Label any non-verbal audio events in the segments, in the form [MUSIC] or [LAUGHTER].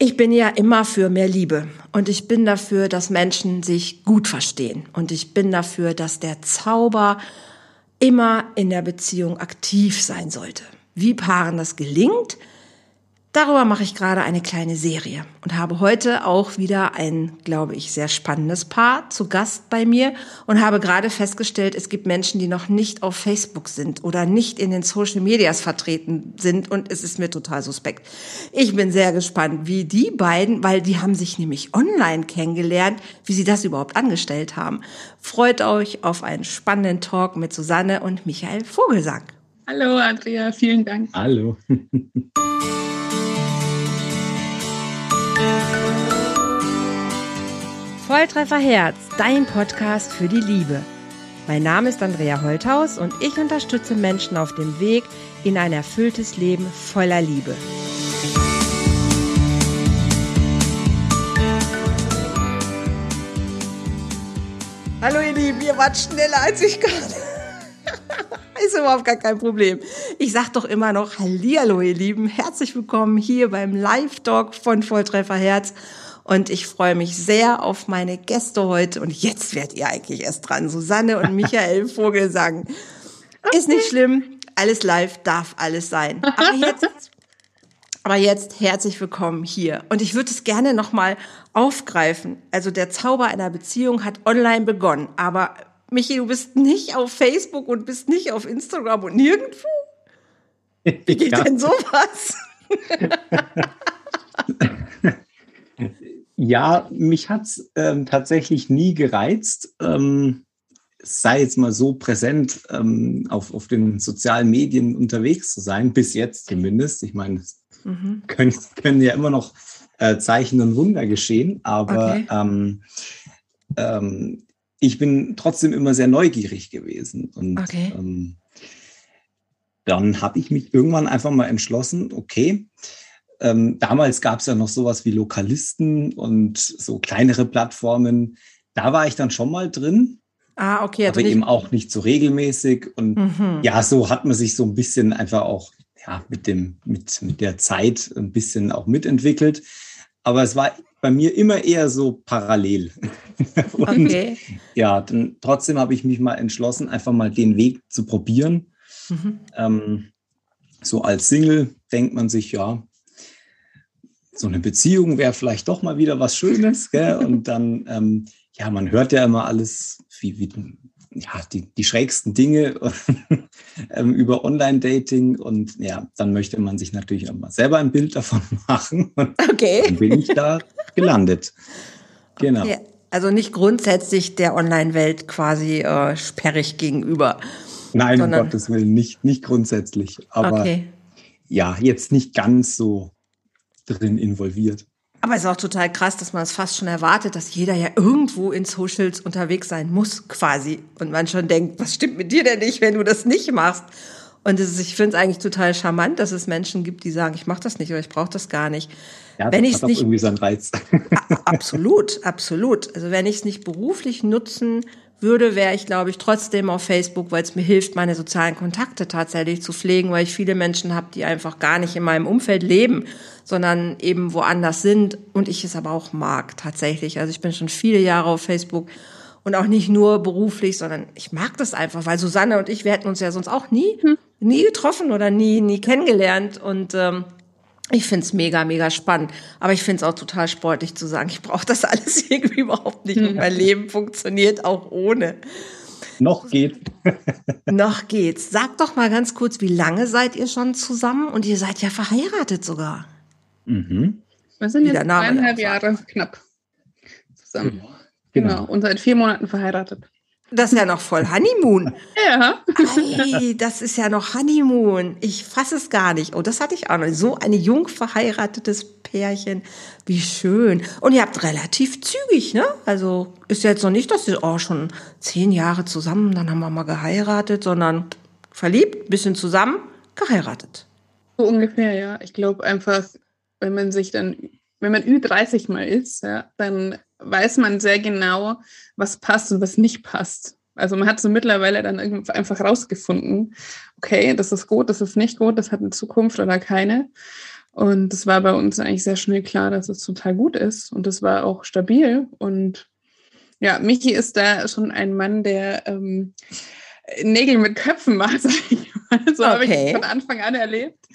Ich bin ja immer für mehr Liebe und ich bin dafür, dass Menschen sich gut verstehen und ich bin dafür, dass der Zauber immer in der Beziehung aktiv sein sollte. Wie Paaren das gelingt, Darüber mache ich gerade eine kleine Serie und habe heute auch wieder ein, glaube ich, sehr spannendes Paar zu Gast bei mir und habe gerade festgestellt, es gibt Menschen, die noch nicht auf Facebook sind oder nicht in den Social Medias vertreten sind und es ist mir total suspekt. Ich bin sehr gespannt, wie die beiden, weil die haben sich nämlich online kennengelernt, wie sie das überhaupt angestellt haben. Freut euch auf einen spannenden Talk mit Susanne und Michael Vogelsang. Hallo Andrea, vielen Dank. Hallo. [LAUGHS] Volltreffer Herz, dein Podcast für die Liebe. Mein Name ist Andrea Holthaus und ich unterstütze Menschen auf dem Weg in ein erfülltes Leben voller Liebe. Hallo ihr Lieben, ihr wart schneller als ich gerade. [LAUGHS] Ist überhaupt gar kein Problem. Ich sag doch immer noch Hallihallo, ihr Lieben. Herzlich willkommen hier beim Live-Talk von Volltreffer Herz. Und ich freue mich sehr auf meine Gäste heute. Und jetzt werdet ihr eigentlich erst dran. Susanne und Michael [LAUGHS] Vogelsang. Ist nicht schlimm. Alles live darf alles sein. Aber jetzt, [LAUGHS] aber jetzt herzlich willkommen hier. Und ich würde es gerne nochmal aufgreifen. Also der Zauber einer Beziehung hat online begonnen. Aber Michi, du bist nicht auf Facebook und bist nicht auf Instagram und nirgendwo. Wie geht ja. denn sowas? [LAUGHS] Ja, mich hat's ähm, tatsächlich nie gereizt. Ähm, sei jetzt mal so präsent ähm, auf, auf den sozialen Medien unterwegs zu sein, bis jetzt zumindest. Ich meine, es mhm. können, können ja immer noch äh, Zeichen und Wunder geschehen, aber okay. ähm, ähm, ich bin trotzdem immer sehr neugierig gewesen. Und okay. ähm, dann habe ich mich irgendwann einfach mal entschlossen, okay, ähm, damals gab es ja noch sowas wie Lokalisten und so kleinere Plattformen. Da war ich dann schon mal drin. Ah, okay. Also aber eben auch nicht so regelmäßig. Und mhm. ja, so hat man sich so ein bisschen einfach auch ja, mit, dem, mit, mit der Zeit ein bisschen auch mitentwickelt. Aber es war bei mir immer eher so parallel. [LAUGHS] und okay. ja, dann, trotzdem habe ich mich mal entschlossen, einfach mal den Weg zu probieren. Mhm. Ähm, so als Single denkt man sich, ja, so eine Beziehung wäre vielleicht doch mal wieder was Schönes. Gell? Und dann, ähm, ja, man hört ja immer alles, wie, wie ja, die, die schrägsten Dinge [LAUGHS] ähm, über Online-Dating. Und ja, dann möchte man sich natürlich auch mal selber ein Bild davon [LAUGHS] machen. Und okay. Dann bin ich da gelandet. [LAUGHS] Genau. Okay. Also nicht grundsätzlich der Online-Welt quasi äh, sperrig gegenüber. Nein, um Gottes Willen, nicht, nicht grundsätzlich. Aber okay. ja, jetzt nicht ganz so drin involviert. Aber es ist auch total krass, dass man es fast schon erwartet, dass jeder ja irgendwo in Socials unterwegs sein muss, quasi. Und man schon denkt, was stimmt mit dir denn nicht, wenn du das nicht machst? Und ist, ich finde es eigentlich total charmant, dass es Menschen gibt, die sagen, ich mache das nicht oder ich brauche das gar nicht. Ja, wenn ich es nicht irgendwie seinen Reiz. absolut, absolut. Also wenn ich es nicht beruflich nutzen würde, wäre ich, glaube ich, trotzdem auf Facebook, weil es mir hilft, meine sozialen Kontakte tatsächlich zu pflegen, weil ich viele Menschen habe, die einfach gar nicht in meinem Umfeld leben, sondern eben woanders sind und ich es aber auch mag tatsächlich. Also ich bin schon viele Jahre auf Facebook und auch nicht nur beruflich, sondern ich mag das einfach, weil Susanne und ich, wir hätten uns ja sonst auch nie, hm. nie getroffen oder nie, nie kennengelernt und ähm, ich find's mega, mega spannend. Aber ich find's auch total sportlich zu sagen, ich brauche das alles [LAUGHS] irgendwie überhaupt nicht. Und mein Leben funktioniert auch ohne. Noch geht. [LAUGHS] Noch geht's. Sag doch mal ganz kurz, wie lange seid ihr schon zusammen? Und ihr seid ja verheiratet sogar. Mhm. Wir sind jetzt zweieinhalb Jahre knapp zusammen. Genau. genau. Und seit vier Monaten verheiratet. Das ist ja noch voll Honeymoon. [LAUGHS] ja. Ei, das ist ja noch Honeymoon. Ich fasse es gar nicht. Oh, das hatte ich auch noch. So ein jung verheiratetes Pärchen. Wie schön. Und ihr habt relativ zügig, ne? Also ist ja jetzt noch nicht, dass ihr oh, schon zehn Jahre zusammen, dann haben wir mal geheiratet, sondern verliebt, bisschen zusammen, geheiratet. So ungefähr, ja. Ich glaube einfach, wenn man sich dann, wenn man Ü30 mal ist, ja, dann weiß man sehr genau, was passt und was nicht passt. Also man hat so mittlerweile dann einfach rausgefunden, okay, das ist gut, das ist nicht gut, das hat eine Zukunft oder keine. Und es war bei uns eigentlich sehr schnell klar, dass es total gut ist. Und es war auch stabil. Und ja, Michi ist da schon ein Mann, der ähm, Nägel mit Köpfen macht, [LAUGHS] sag ich mal. So okay. habe ich von Anfang an erlebt.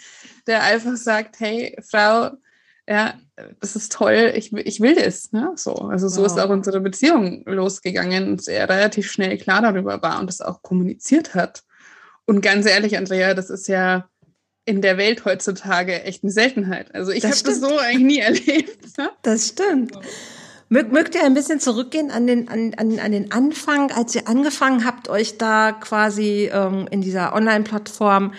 Der einfach sagt, hey, Frau, ja, das ist toll, ich, ich will das. Ne? So, also so wow. ist auch unsere Beziehung losgegangen und er relativ schnell klar darüber war und das auch kommuniziert hat. Und ganz ehrlich, Andrea, das ist ja in der Welt heutzutage echt eine Seltenheit. Also ich habe das so eigentlich nie [LAUGHS] erlebt. Ne? Das stimmt. Mögt, mögt ihr ein bisschen zurückgehen an den, an, an, an den Anfang, als ihr angefangen habt, euch da quasi ähm, in dieser Online-Plattform,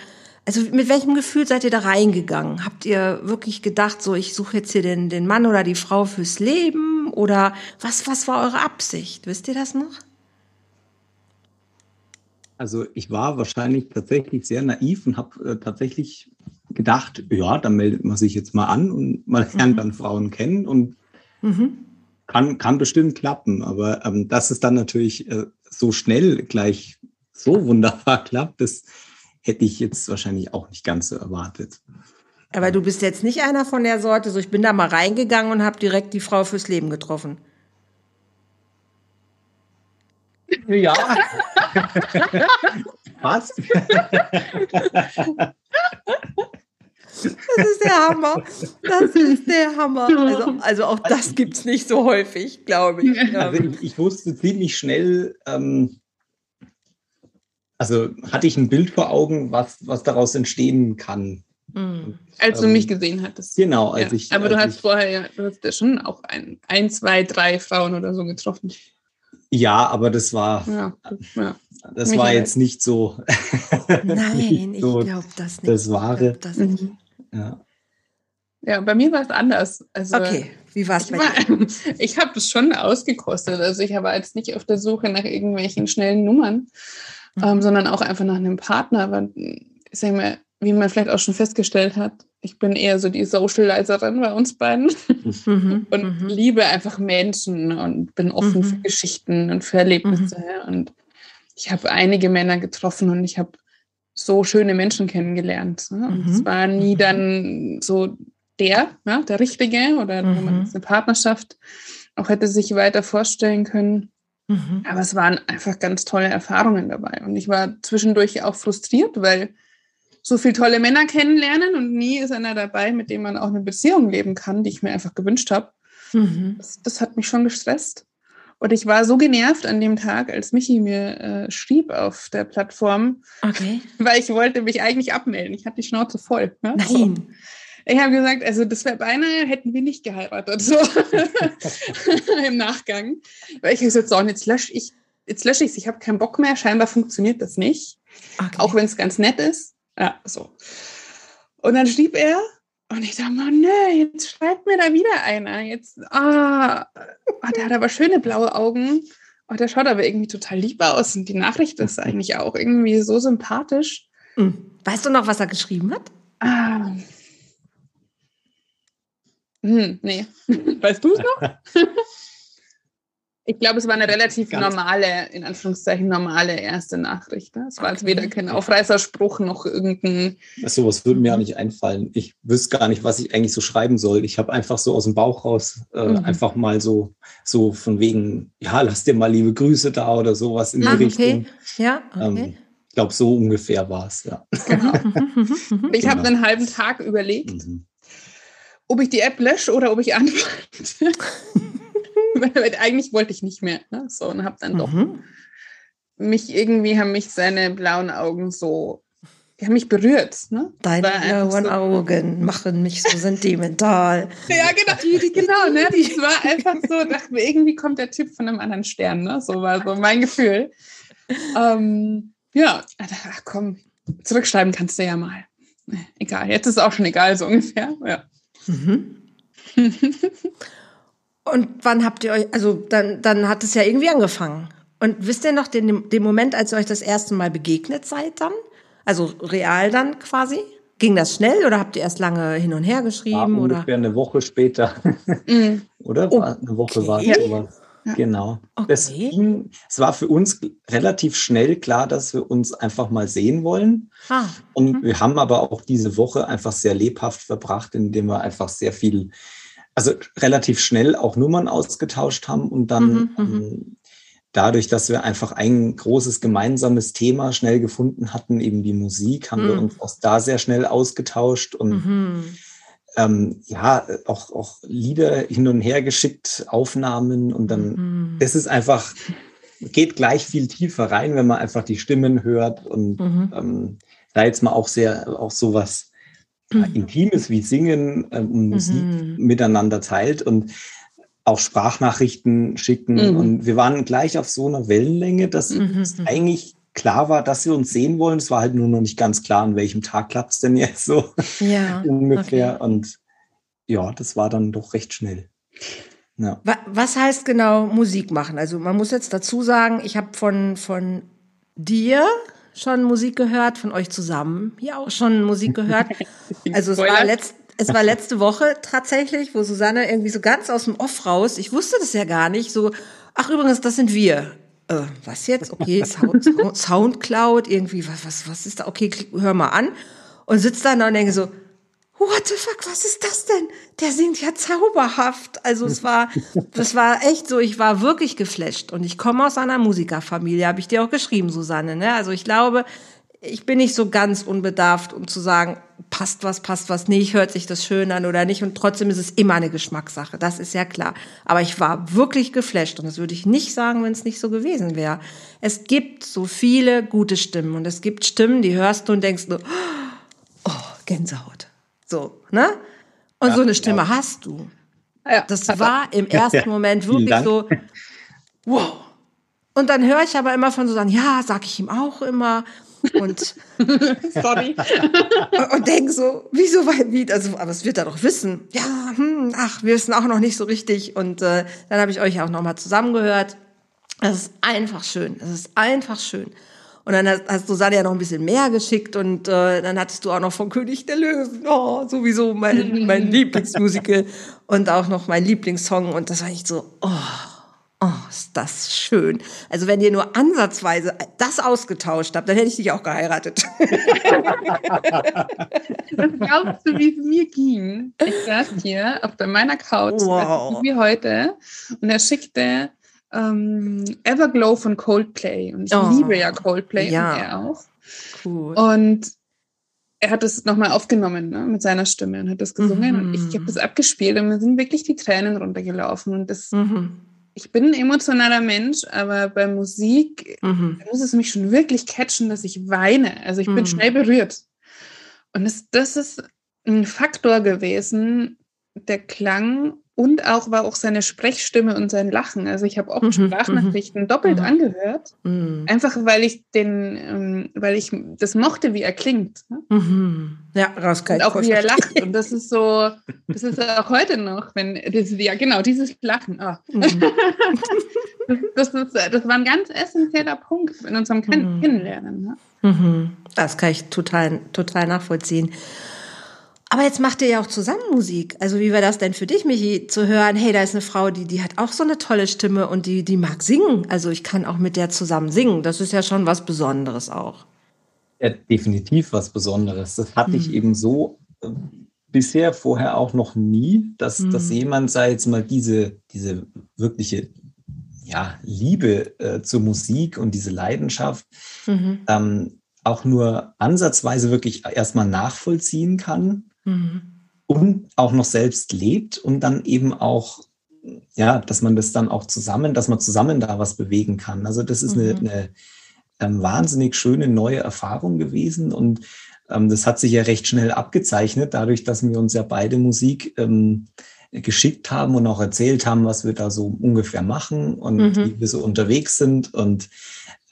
also mit welchem Gefühl seid ihr da reingegangen? Habt ihr wirklich gedacht, so ich suche jetzt hier den, den Mann oder die Frau fürs Leben? Oder was, was war eure Absicht? Wisst ihr das noch? Also ich war wahrscheinlich tatsächlich sehr naiv und habe äh, tatsächlich gedacht, ja, dann meldet man sich jetzt mal an und man [LAUGHS] lernt mhm. dann Frauen kennen und mhm. kann, kann bestimmt klappen. Aber ähm, dass es dann natürlich äh, so schnell gleich so wunderbar [LAUGHS] klappt, das hätte ich jetzt wahrscheinlich auch nicht ganz so erwartet. Aber du bist jetzt nicht einer von der Sorte, so ich bin da mal reingegangen und habe direkt die Frau fürs Leben getroffen. Ja. Was? Das ist der Hammer. Das ist der Hammer. Also, also auch das gibt es nicht so häufig, glaube ich. Also ich, ich, wusste ziemlich schnell, ähm, also hatte ich ein Bild vor Augen, was, was daraus entstehen kann. Mhm. Als du ähm, mich gesehen hattest. Genau, als ja. ich. Aber als du hast ich, vorher ja, du hast ja schon auch ein, ein, zwei, drei Frauen oder so getroffen. Ja, aber das war, ja, ja. das Mich war jetzt nicht so. [LAUGHS] Nein, nicht so ich glaube das nicht. Das Wahre. Das nicht. Mhm. Ja. ja, bei mir war es anders. Also, okay, wie war es bei dir? [LAUGHS] Ich habe es schon ausgekostet. Also ich war jetzt nicht auf der Suche nach irgendwelchen schnellen Nummern, mhm. ähm, sondern auch einfach nach einem Partner. Aber ich sage mal, wie man vielleicht auch schon festgestellt hat, ich bin eher so die Socializerin bei uns beiden mhm, [LAUGHS] und mhm. liebe einfach Menschen und bin offen mhm. für Geschichten und für Erlebnisse. Mhm. Und ich habe einige Männer getroffen und ich habe so schöne Menschen kennengelernt. Ne? Und es mhm. war nie mhm. dann so der, ja, der Richtige oder man eine Partnerschaft auch hätte sich weiter vorstellen können. Aber es waren einfach ganz tolle Erfahrungen dabei. Und ich war zwischendurch auch frustriert, weil so viele tolle Männer kennenlernen und nie ist einer dabei, mit dem man auch eine Beziehung leben kann, die ich mir einfach gewünscht habe. Mhm. Das, das, hat mich schon gestresst. Und ich war so genervt an dem Tag, als Michi mir äh, schrieb auf der Plattform, okay. [LAUGHS] weil ich wollte mich eigentlich abmelden. Ich hatte die Schnauze voll. Ne? Nein. So. Ich habe gesagt, also das wäre beinahe, hätten wir nicht geheiratet, so [LAUGHS] im Nachgang. Weil ich gesagt so, und jetzt lösche ich jetzt lösche ich es, ich habe keinen Bock mehr, scheinbar funktioniert das nicht. Okay. Auch wenn es ganz nett ist. Ja, so. Und dann schrieb er, und ich dachte, oh nö, jetzt schreibt mir da wieder einer. Jetzt, ah, oh, der hat aber schöne blaue Augen. Oh, der schaut aber irgendwie total lieb aus. Und die Nachricht ist eigentlich auch irgendwie so sympathisch. Hm. Weißt du noch, was er geschrieben hat? Ah. Hm, nee. [LAUGHS] Weißt du es noch? [LAUGHS] Ich glaube, es war eine relativ Ganz normale, in Anführungszeichen normale erste Nachricht. Ne? Es war okay. weder kein Aufreißerspruch noch irgendein. So was würde mir ja nicht einfallen. Ich wüsste gar nicht, was ich eigentlich so schreiben soll. Ich habe einfach so aus dem Bauch raus äh, mhm. einfach mal so, so von wegen, ja, lass dir mal liebe Grüße da oder sowas in die ah, Richtung. Okay. Ja, okay. Ähm, ich glaube, so ungefähr war es, ja. Genau. ich genau. habe einen halben Tag überlegt, mhm. Ob ich die App lösche oder ob ich antworte. [LAUGHS] eigentlich wollte ich nicht mehr. Ne? So, und habe dann doch mhm. mich irgendwie haben mich seine blauen Augen so, die haben mich berührt. Ne? Deine blauen so, Augen machen mich so sentimental. [LAUGHS] ja, genau, genau, ne? Das war einfach so, dachte mir, irgendwie kommt der Typ von einem anderen Stern, ne? So war so mein Gefühl. Ähm, ja, ach komm, zurückschreiben kannst du ja mal. Egal, jetzt ist es auch schon egal, so ungefähr. Ja. Mhm. Und wann habt ihr euch, also dann, dann hat es ja irgendwie angefangen. Und wisst ihr noch den, den Moment, als ihr euch das erste Mal begegnet seid dann? Also real dann quasi? Ging das schnell oder habt ihr erst lange hin und her geschrieben? War oder? ungefähr eine Woche später. Mhm. [LAUGHS] oder? War, eine Woche okay. war ja. Genau. Okay. Es war für uns relativ schnell klar, dass wir uns einfach mal sehen wollen. Ah. Und mhm. wir haben aber auch diese Woche einfach sehr lebhaft verbracht, indem wir einfach sehr viel, also relativ schnell auch Nummern ausgetauscht haben und dann mhm, mhm. ähm, dadurch, dass wir einfach ein großes gemeinsames Thema schnell gefunden hatten, eben die Musik, haben wir mhm. uns auch da sehr schnell ausgetauscht und mhm ähm, ja, auch, auch Lieder hin und her geschickt, Aufnahmen und dann, mhm. das ist einfach, geht gleich viel tiefer rein, wenn man einfach die Stimmen hört und mhm. ähm, da jetzt mal auch sehr, auch sowas mhm. Intimes wie Singen ähm, und Musik mhm. miteinander teilt und auch Sprachnachrichten schicken mhm. und wir waren gleich auf so einer Wellenlänge, dass mhm. es eigentlich klar war, dass wir uns sehen wollen. Es war halt nur noch nicht ganz klar, an welchem Tag klappt es denn jetzt so ja, [LAUGHS] ungefähr. Okay. Und ja, das war dann doch recht schnell. Ja. Was heißt genau Musik machen? Also man muss jetzt dazu sagen, ich habe von, von dir schon Musik gehört, von euch zusammen hier auch schon Musik gehört. [LAUGHS] Also es war, letzt, es war letzte Woche tatsächlich, wo Susanne irgendwie so ganz aus dem Off raus, ich wusste das ja gar nicht, so, ach übrigens, das sind wir äh, was jetzt? Okay, Sound, Soundcloud, irgendwie, was, was, was ist da? Okay, hör mal an. Und sitzt da und denke so, what the fuck, was ist das denn? Der singt ja zauberhaft. Also es war, das war echt so, ich war wirklich geflasht. Und ich komme aus einer Musikerfamilie, habe ich dir auch geschrieben, Susanne. Ne? Also ich glaube, ich bin nicht so ganz unbedarft, um zu sagen, passt was, passt was nicht, hört sich das schön an oder nicht. Und trotzdem ist es immer eine Geschmackssache, das ist ja klar. Aber ich war wirklich geflasht und das würde ich nicht sagen, wenn es nicht so gewesen wäre. Es gibt so viele gute Stimmen und es gibt Stimmen, die hörst du und denkst nur, oh, Gänsehaut. So, ne? Und ja, so eine Stimme ja. hast du. Ja. Das war im [LAUGHS] ersten Moment wirklich so, wow. Und dann höre ich aber immer von so sagen, ja, sag ich ihm auch immer und [LAUGHS] sorry und denke so, wieso weil wie also aber es wird er doch wissen. Ja, hm, ach, wir wissen auch noch nicht so richtig und äh, dann habe ich euch auch noch mal zusammengehört. Das ist einfach schön. Das ist einfach schön. Und dann hast, hast du ja noch ein bisschen mehr geschickt und äh, dann hattest du auch noch von König der Löwen, oh, sowieso mein, mein [LAUGHS] Lieblingsmusical und auch noch mein Lieblingssong und das war echt so, oh, Oh, ist das schön. Also wenn ihr nur ansatzweise das ausgetauscht habt, dann hätte ich dich auch geheiratet. [LAUGHS] Was glaubst du, wie es mir ging? Ich saß hier auf meiner Couch, wow. wie heute, und er schickte ähm, Everglow von Coldplay. Und ich oh, liebe ja Coldplay ja. und er auch. Cool. Und er hat es nochmal aufgenommen ne, mit seiner Stimme und hat das gesungen. Mhm. Und ich habe das abgespielt und mir sind wirklich die Tränen runtergelaufen. Und das mhm ich bin ein emotionaler Mensch, aber bei Musik mhm. muss es mich schon wirklich catchen, dass ich weine. Also ich mhm. bin schnell berührt. Und das, das ist ein Faktor gewesen, der Klang und auch war auch seine Sprechstimme und sein Lachen. Also ich habe auch mhm, Sprachnachrichten mhm. doppelt mhm. angehört, mhm. einfach weil ich den, ähm, weil ich das mochte, wie er klingt. Ne? Mhm. Ja, raus Und auch wie er lacht. Und das ist so, [LAUGHS] das ist auch heute noch, wenn das, ja genau dieses Lachen. Oh. [LAUGHS] das, das, ist, das war ein ganz essentieller Punkt in unserem Kennenlernen. Ne? Das kann ich total, total nachvollziehen. Aber jetzt macht ihr ja auch zusammen Musik. Also wie war das denn für dich, Michi, zu hören, hey, da ist eine Frau, die, die hat auch so eine tolle Stimme und die, die mag singen. Also ich kann auch mit der zusammen singen. Das ist ja schon was Besonderes auch. Ja, definitiv was Besonderes. Das hatte hm. ich eben so äh, bisher vorher auch noch nie, dass, hm. dass jemand, sei jetzt mal diese, diese wirkliche ja, Liebe äh, zur Musik und diese Leidenschaft, mhm. ähm, auch nur ansatzweise wirklich erstmal nachvollziehen kann mhm. und auch noch selbst lebt und dann eben auch, ja, dass man das dann auch zusammen, dass man zusammen da was bewegen kann. Also das ist mhm. eine, eine ähm, wahnsinnig schöne neue Erfahrung gewesen und ähm, das hat sich ja recht schnell abgezeichnet, dadurch, dass wir uns ja beide Musik ähm, geschickt haben und auch erzählt haben, was wir da so ungefähr machen und mhm. wie wir so unterwegs sind. Und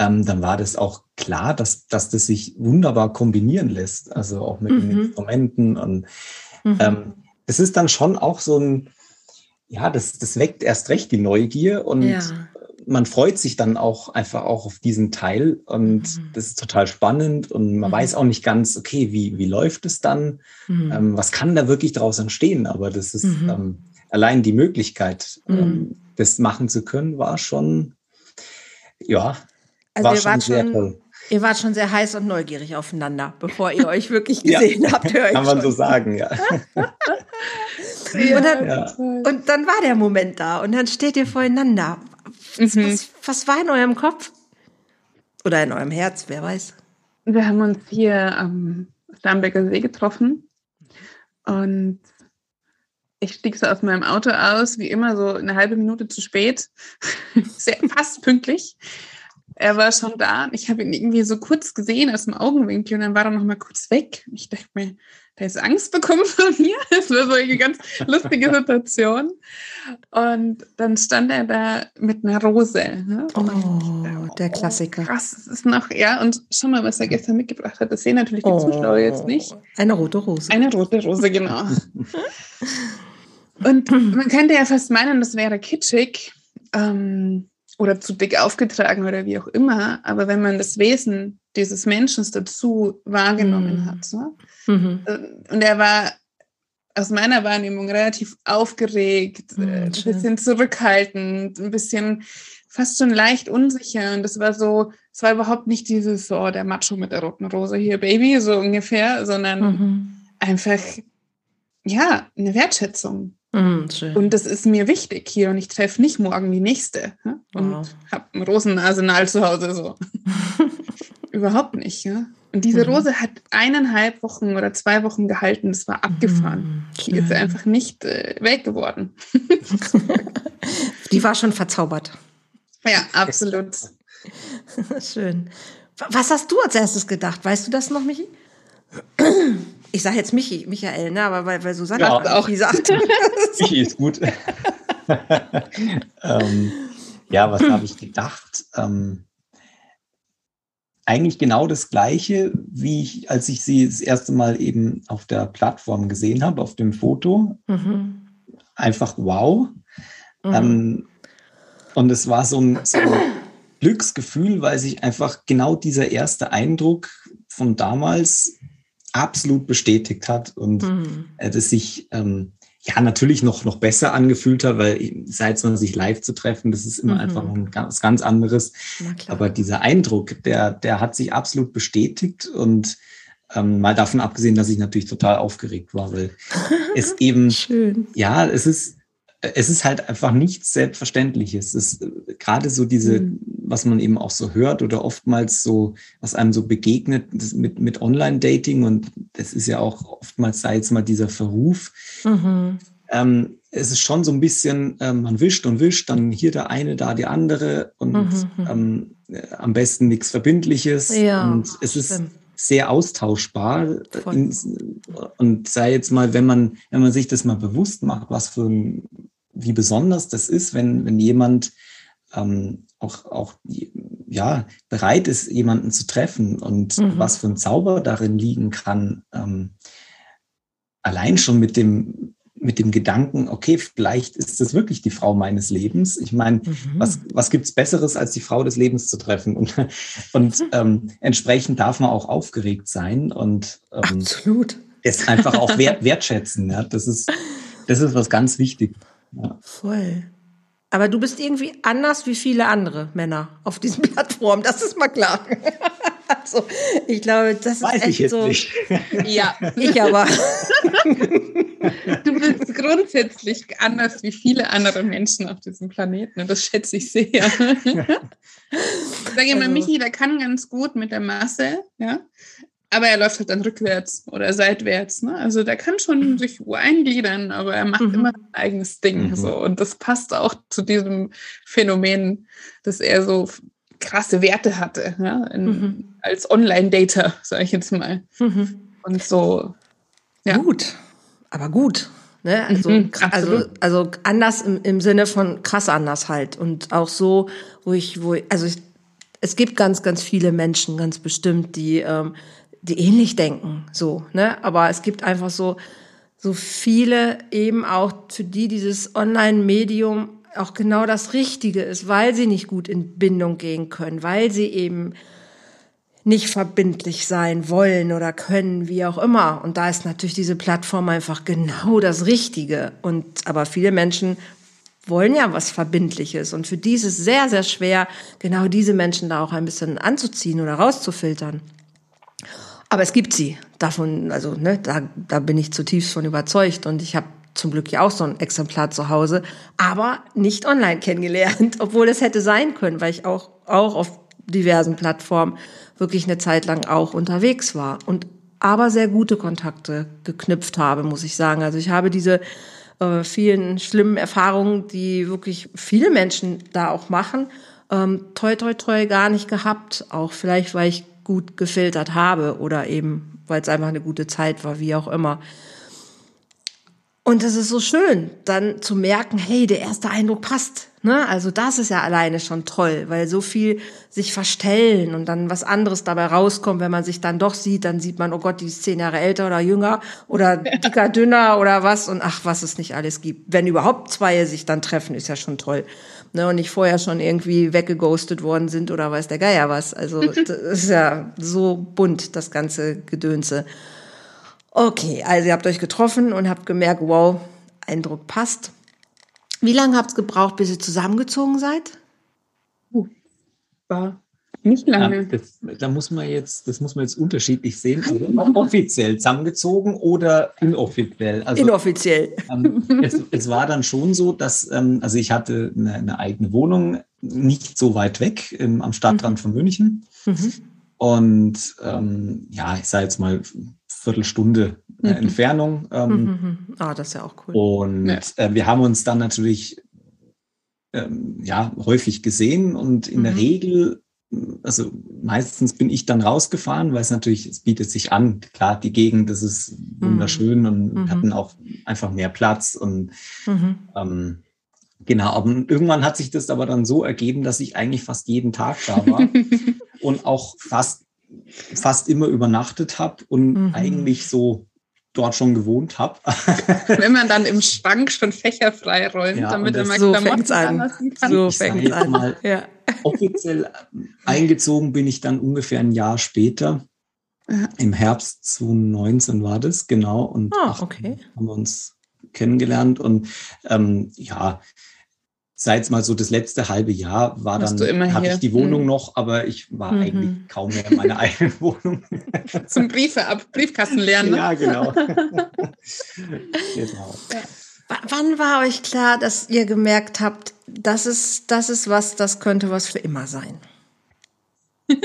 ähm, dann war das auch klar, dass, dass das sich wunderbar kombinieren lässt, also auch mit mhm. den Instrumenten. Und mhm. ähm, es ist dann schon auch so ein, ja, das, das weckt erst recht die Neugier und ja. man freut sich dann auch einfach auch auf diesen Teil und mhm. das ist total spannend und man mhm. weiß auch nicht ganz, okay, wie, wie läuft es dann? Mhm. Ähm, was kann da wirklich draus entstehen? Aber das ist mhm. ähm, allein die Möglichkeit, ähm, das machen zu können, war schon, ja, also war schon sehr schon. Ihr wart schon sehr heiß und neugierig aufeinander, bevor ihr [LAUGHS] euch wirklich gesehen ja, habt. Kann man so sagen, ja. ja, [LAUGHS] und, dann, ja. und, dann, war der Moment da und dann steht ihr voreinander. Was, mhm. was, was, war in eurem Kopf? Oder in eurem Herz, wer weiß? Wir haben uns hier am Starnberger See getroffen und ich stieg so aus meinem Auto aus, wie immer so eine halbe Minute zu spät, [LAUGHS] sehr fast pünktlich er war schon da. Ich habe ihn irgendwie so kurz gesehen aus dem Augenwinkel und dann war er noch mal kurz weg. Ich dachte mir, der ist Angst bekommen von [LAUGHS] mir. Das war so eine ganz lustige Situation. Und dann stand er da mit einer Rose. Ne? Oh, dachte, der Klassiker. Oh, krass, das ist noch, ja, und schau mal, was er gestern mitgebracht hat. Das sehen natürlich die oh, Zuschauer jetzt nicht. Eine rote Rose. Eine rote Rose, genau. [LAUGHS] und man könnte ja fast meinen, das wäre kitschig. Ähm, oder zu dick aufgetragen oder wie auch immer. Aber wenn man das Wesen dieses Menschen dazu wahrgenommen mhm. hat. Ne? Mhm. Äh, und er war aus meiner Wahrnehmung relativ aufgeregt, mhm, ein bisschen zurückhaltend, ein bisschen fast schon leicht unsicher. Und das war so, es war überhaupt nicht dieses, so, oh, der Macho mit der roten Rose hier, Baby, so ungefähr, sondern mhm. einfach, ja, eine Wertschätzung. Mm, und das ist mir wichtig hier und ich treffe nicht morgen die nächste ja? und wow. habe ein Rosenarsenal zu Hause so. [LAUGHS] Überhaupt nicht, ja. Und diese mhm. Rose hat eineinhalb Wochen oder zwei Wochen gehalten. Das war abgefahren. Mhm, die ist einfach nicht äh, weg geworden. [LAUGHS] die war schon verzaubert. Ja, absolut. [LAUGHS] Schön. Was hast du als erstes gedacht? Weißt du das noch, Michi? [CLEARS THROAT] Ich sage jetzt Michi, Michael, ne? aber weil, weil Susanne ja, auch Michi sagt. [LAUGHS] Michi ist gut. [LAUGHS] ähm, ja, was habe ich gedacht? Ähm, eigentlich genau das Gleiche, wie ich, als ich sie das erste Mal eben auf der Plattform gesehen habe, auf dem Foto. Mhm. Einfach wow. Mhm. Ähm, und es war so ein, so ein Glücksgefühl, weil sich einfach genau dieser erste Eindruck von damals absolut bestätigt hat und mhm. äh, das sich ähm, ja natürlich noch noch besser angefühlt hat, weil seit man sich live zu treffen, das ist immer mhm. einfach noch ein ganz, ganz anderes. Aber dieser Eindruck, der der hat sich absolut bestätigt und ähm, mal davon abgesehen, dass ich natürlich total aufgeregt war, weil [LAUGHS] es eben Schön. ja es ist es ist halt einfach nichts Selbstverständliches. Es ist äh, gerade so diese, mhm. was man eben auch so hört oder oftmals so, was einem so begegnet mit, mit Online-Dating und das ist ja auch oftmals, sei jetzt mal dieser Verruf. Mhm. Ähm, es ist schon so ein bisschen, äh, man wischt und wischt, dann hier der eine, da die andere und mhm. mhm. ähm, äh, am besten nichts Verbindliches. Ja, und es ist stimmt. sehr austauschbar. In, und sei jetzt mal, wenn man, wenn man sich das mal bewusst macht, was für ein wie besonders das ist, wenn, wenn jemand ähm, auch, auch ja, bereit ist, jemanden zu treffen und mhm. was für ein Zauber darin liegen kann. Ähm, allein schon mit dem, mit dem Gedanken, okay, vielleicht ist das wirklich die Frau meines Lebens. Ich meine, mhm. was, was gibt's Besseres, als die Frau des Lebens zu treffen? Und, und [LAUGHS] ähm, entsprechend darf man auch aufgeregt sein und ähm, Absolut. es einfach auch wert, [LAUGHS] wertschätzen. Ja? Das, ist, das ist was ganz wichtig. Ja. Voll. Aber du bist irgendwie anders wie viele andere Männer auf diesen [LAUGHS] Plattformen, das ist mal klar. [LAUGHS] Also, ich glaube, das Weiß ist echt ich jetzt so. Nicht. [LAUGHS] Ja, ich aber. Du bist grundsätzlich anders wie viele andere Menschen auf diesem Planeten und das schätze ich sehr. Ich sage immer, also. Michi, der kann ganz gut mit der Masse, ja aber er läuft halt dann rückwärts oder seitwärts. Ne? Also der kann schon mhm. sich eingliedern, aber er macht mhm. immer sein eigenes Ding. Mhm. So. Und das passt auch zu diesem Phänomen, dass er so krasse Werte hatte, ja? In, mhm. als Online-Dater, sage ich jetzt mal. Mhm. Und so. Ja. Gut, aber gut. Ne? Also, mhm, also, also anders im, im Sinne von krass anders halt. Und auch so, wo ich, wo ich, also ich, es gibt ganz, ganz viele Menschen, ganz bestimmt, die ähm, die ähnlich denken, so, ne? Aber es gibt einfach so, so viele eben auch, für die dieses Online-Medium auch genau das Richtige ist, weil sie nicht gut in Bindung gehen können, weil sie eben nicht verbindlich sein wollen oder können, wie auch immer. Und da ist natürlich diese Plattform einfach genau das Richtige. Und aber viele Menschen wollen ja was Verbindliches. Und für die ist es sehr, sehr schwer, genau diese Menschen da auch ein bisschen anzuziehen oder rauszufiltern. Aber es gibt sie. Davon, also ne, da, da bin ich zutiefst von überzeugt. Und ich habe zum Glück ja auch so ein Exemplar zu Hause, aber nicht online kennengelernt, [LAUGHS] obwohl es hätte sein können, weil ich auch, auch auf diversen Plattformen wirklich eine Zeit lang auch unterwegs war und aber sehr gute Kontakte geknüpft habe, muss ich sagen. Also ich habe diese äh, vielen schlimmen Erfahrungen, die wirklich viele Menschen da auch machen, ähm, toi toi toi gar nicht gehabt. Auch vielleicht, weil ich gut gefiltert habe oder eben, weil es einfach eine gute Zeit war, wie auch immer. Und es ist so schön, dann zu merken, hey, der erste Eindruck passt. Ne? Also das ist ja alleine schon toll, weil so viel sich verstellen und dann was anderes dabei rauskommt, wenn man sich dann doch sieht, dann sieht man, oh Gott, die ist zehn Jahre älter oder jünger oder [LAUGHS] dicker, dünner oder was und ach, was es nicht alles gibt. Wenn überhaupt zwei sich dann treffen, ist ja schon toll. Ne? Und nicht vorher schon irgendwie weggeghostet worden sind oder weiß der Geier was. Also [LAUGHS] das ist ja so bunt, das ganze Gedönse. Okay, also ihr habt euch getroffen und habt gemerkt, wow, Eindruck passt. Wie lange habt ihr gebraucht, bis ihr zusammengezogen seid? Uh, war nicht lange. Ja, das, da muss man jetzt, das muss man jetzt unterschiedlich sehen. Also offiziell zusammengezogen oder inoffiziell? Also, inoffiziell. Ähm, es, es, war dann schon so, dass, ähm, also ich hatte eine, eine, eigene Wohnung, nicht so weit weg ähm, am Stadtrand mhm. von München. Mhm. Und ähm, ja, ich sage jetzt mal Viertelstunde äh, mhm. Entfernung. Ähm, mhm, mhm. Ah, das ist ja auch cool. Und ja. äh, wir haben uns dann natürlich ähm, ja häufig gesehen und in mhm. der Regel, also meistens bin ich dann rausgefahren, weil es natürlich, es bietet sich an. Klar, die Gegend, das ist wunderschön und mhm. hatten auch einfach mehr Platz und mhm. ähm, Genau, aber irgendwann hat sich das aber dann so ergeben, dass ich eigentlich fast jeden Tag da war [LAUGHS] und auch fast fast immer übernachtet habe und mhm. eigentlich so dort schon gewohnt habe. Wenn man dann im Schrank schon Fächer freiräumt, ja, damit man so Klamotten kann. So fängt an. Mal ja. [LAUGHS] Offiziell eingezogen bin ich dann ungefähr ein Jahr später. Im Herbst 2019 war das, genau. Und oh, okay. haben wir uns kennengelernt. Und ähm, ja, seit mal so das letzte halbe Jahr war Warst dann, hatte ich die Wohnung mhm. noch, aber ich war mhm. eigentlich kaum mehr in meiner [LAUGHS] eigenen Wohnung. Zum Briefe ab, Briefkasten lernen. Ne? Ja, genau. [LAUGHS] genau. Wann war euch klar, dass ihr gemerkt habt, das ist, das ist was, das könnte was für immer sein? [LAUGHS]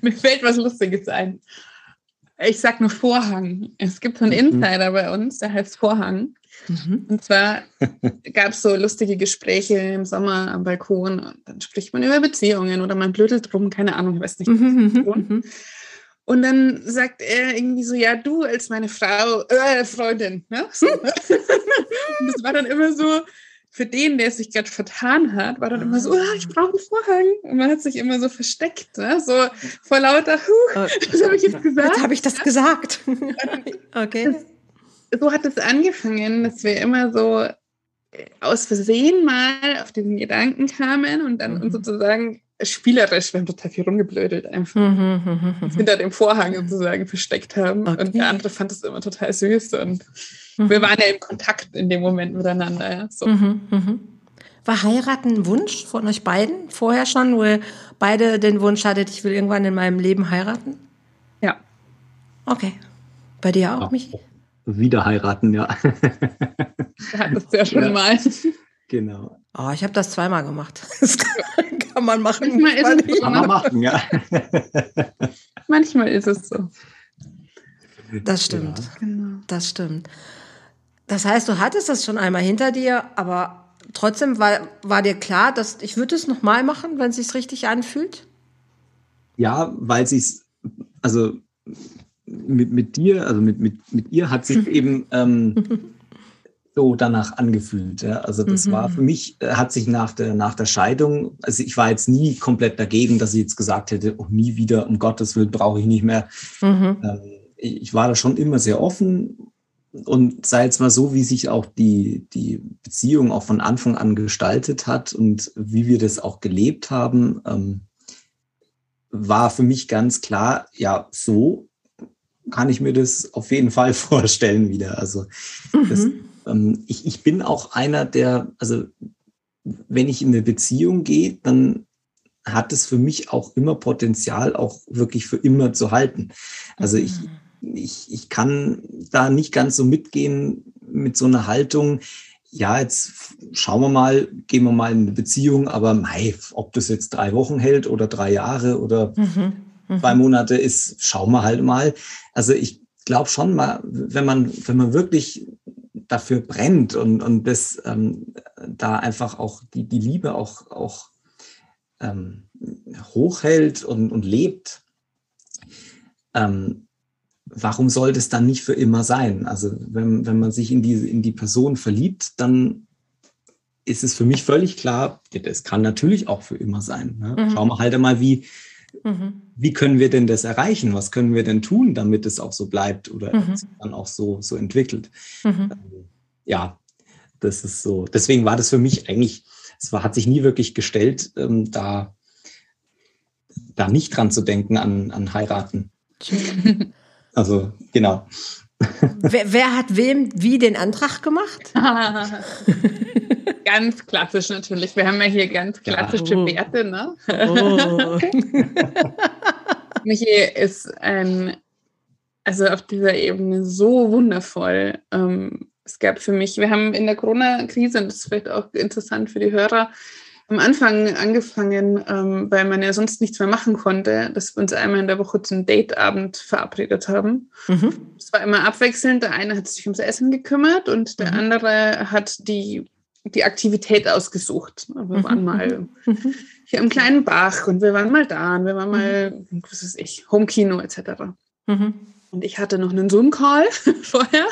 Mir fällt was Lustiges ein. Ich sag nur Vorhang. Es gibt so einen mhm. Insider bei uns, der heißt Vorhang. Mhm. Und zwar gab es so lustige Gespräche im Sommer am Balkon und dann spricht man über Beziehungen oder man blödelt drum, keine Ahnung, ich weiß nicht. Mhm, mhm, mhm. Und dann sagt er irgendwie so, ja, du als meine Frau, äh, Freundin. Ne? So. [LAUGHS] und das war dann immer so, für den, der sich gerade vertan hat, war dann immer so, oh, ich brauche einen Vorhang. Und man hat sich immer so versteckt, ne? so vor lauter, huh, oh, was habe ich jetzt gesagt? Jetzt habe ich das gesagt. [LAUGHS] okay. Das, so hat es angefangen, dass wir immer so äh, aus Versehen mal auf diesen Gedanken kamen und dann mhm. sozusagen spielerisch, wir haben total viel rumgeblödelt, einfach mhm, mhm, mhm, hinter dem Vorhang sozusagen versteckt haben. Okay. Und der andere fand es immer total süß und mhm. wir waren ja im Kontakt in dem Moment miteinander. Ja, so. Mhm, War heiraten ein Wunsch von euch beiden vorher schon, wo ihr beide den Wunsch hattet, ich will irgendwann in meinem Leben heiraten? Ja. Okay. Bei dir auch, ja. Michi? wieder heiraten, ja. Wir hatten ja schon ja. mal. Genau. Oh, ich habe das zweimal gemacht. [LAUGHS] Das kann, man machen. Manchmal ist es so. Kann man machen, ja. [LAUGHS] Manchmal ist es so. Das stimmt. Ja. Genau. Das stimmt. Das heißt, du hattest das schon einmal hinter dir, aber trotzdem war, war dir klar, dass ich würde es nochmal machen, wenn es sich richtig anfühlt? Ja, weil es also mit, mit dir, also mit, mit, mit ihr hat sich [LAUGHS] eben ähm, so danach angefühlt. Ja? Also das mhm. war für mich, äh, hat sich nach der, nach der Scheidung, also ich war jetzt nie komplett dagegen, dass ich jetzt gesagt hätte, oh, nie wieder, um Gottes Willen brauche ich nicht mehr. Mhm. Ähm, ich war da schon immer sehr offen und sei jetzt mal so, wie sich auch die, die Beziehung auch von Anfang an gestaltet hat und wie wir das auch gelebt haben, ähm, war für mich ganz klar, ja, so kann ich mir das auf jeden Fall [LAUGHS] vorstellen wieder. Also das, ähm, ich, ich bin auch einer, der, also wenn ich in eine Beziehung gehe, dann hat es für mich auch immer Potenzial, auch wirklich für immer zu halten. Also ich, mhm. ich, ich kann da nicht ganz so mitgehen mit so einer Haltung, ja, jetzt schauen wir mal, gehen wir mal in eine Beziehung, aber mei, ob das jetzt drei Wochen hält oder drei Jahre oder mhm. Mhm. zwei Monate ist, schauen wir halt mal. Also ich glaube schon mal, wenn man, wenn man wirklich dafür brennt und, und das ähm, da einfach auch die, die Liebe auch, auch ähm, hochhält und, und lebt, ähm, warum sollte es dann nicht für immer sein? Also wenn, wenn man sich in die, in die Person verliebt, dann ist es für mich völlig klar, das kann natürlich auch für immer sein. Ne? Mhm. Schauen wir halt einmal, wie, mhm. wie können wir denn das erreichen? Was können wir denn tun, damit es auch so bleibt oder mhm. dann auch so, so entwickelt? Mhm. Ähm, ja, das ist so. Deswegen war das für mich eigentlich, es war, hat sich nie wirklich gestellt, ähm, da, da nicht dran zu denken an, an heiraten. [LAUGHS] Also, genau. Wer, wer, hat wem wie den Antrag gemacht? [LAUGHS] ganz klassisch natürlich. Wir haben ja hier ganz klassische ja. oh. Werte, ne? Oh. [LAUGHS] Michi ist ein, also auf dieser Ebene so wundervoll. Ähm, es gab für mich, wir haben in der Corona-Krise, und das ist vielleicht auch interessant für die Hörer, am Anfang angefangen, ähm, weil man ja sonst nichts mehr machen konnte, dass wir uns einmal in der Woche zum Dateabend verabredet haben. Mhm. Es war immer abwechselnd. Der eine hat sich ums Essen gekümmert und der mhm. andere hat die, die Aktivität ausgesucht. Wir mhm. waren mal mhm. hier am kleinen Bach und wir waren mal da und wir waren mal, mhm. was weiß ich, Homekino etc. Mhm. Und ich hatte noch einen Zoom-Call [LAUGHS] vorher.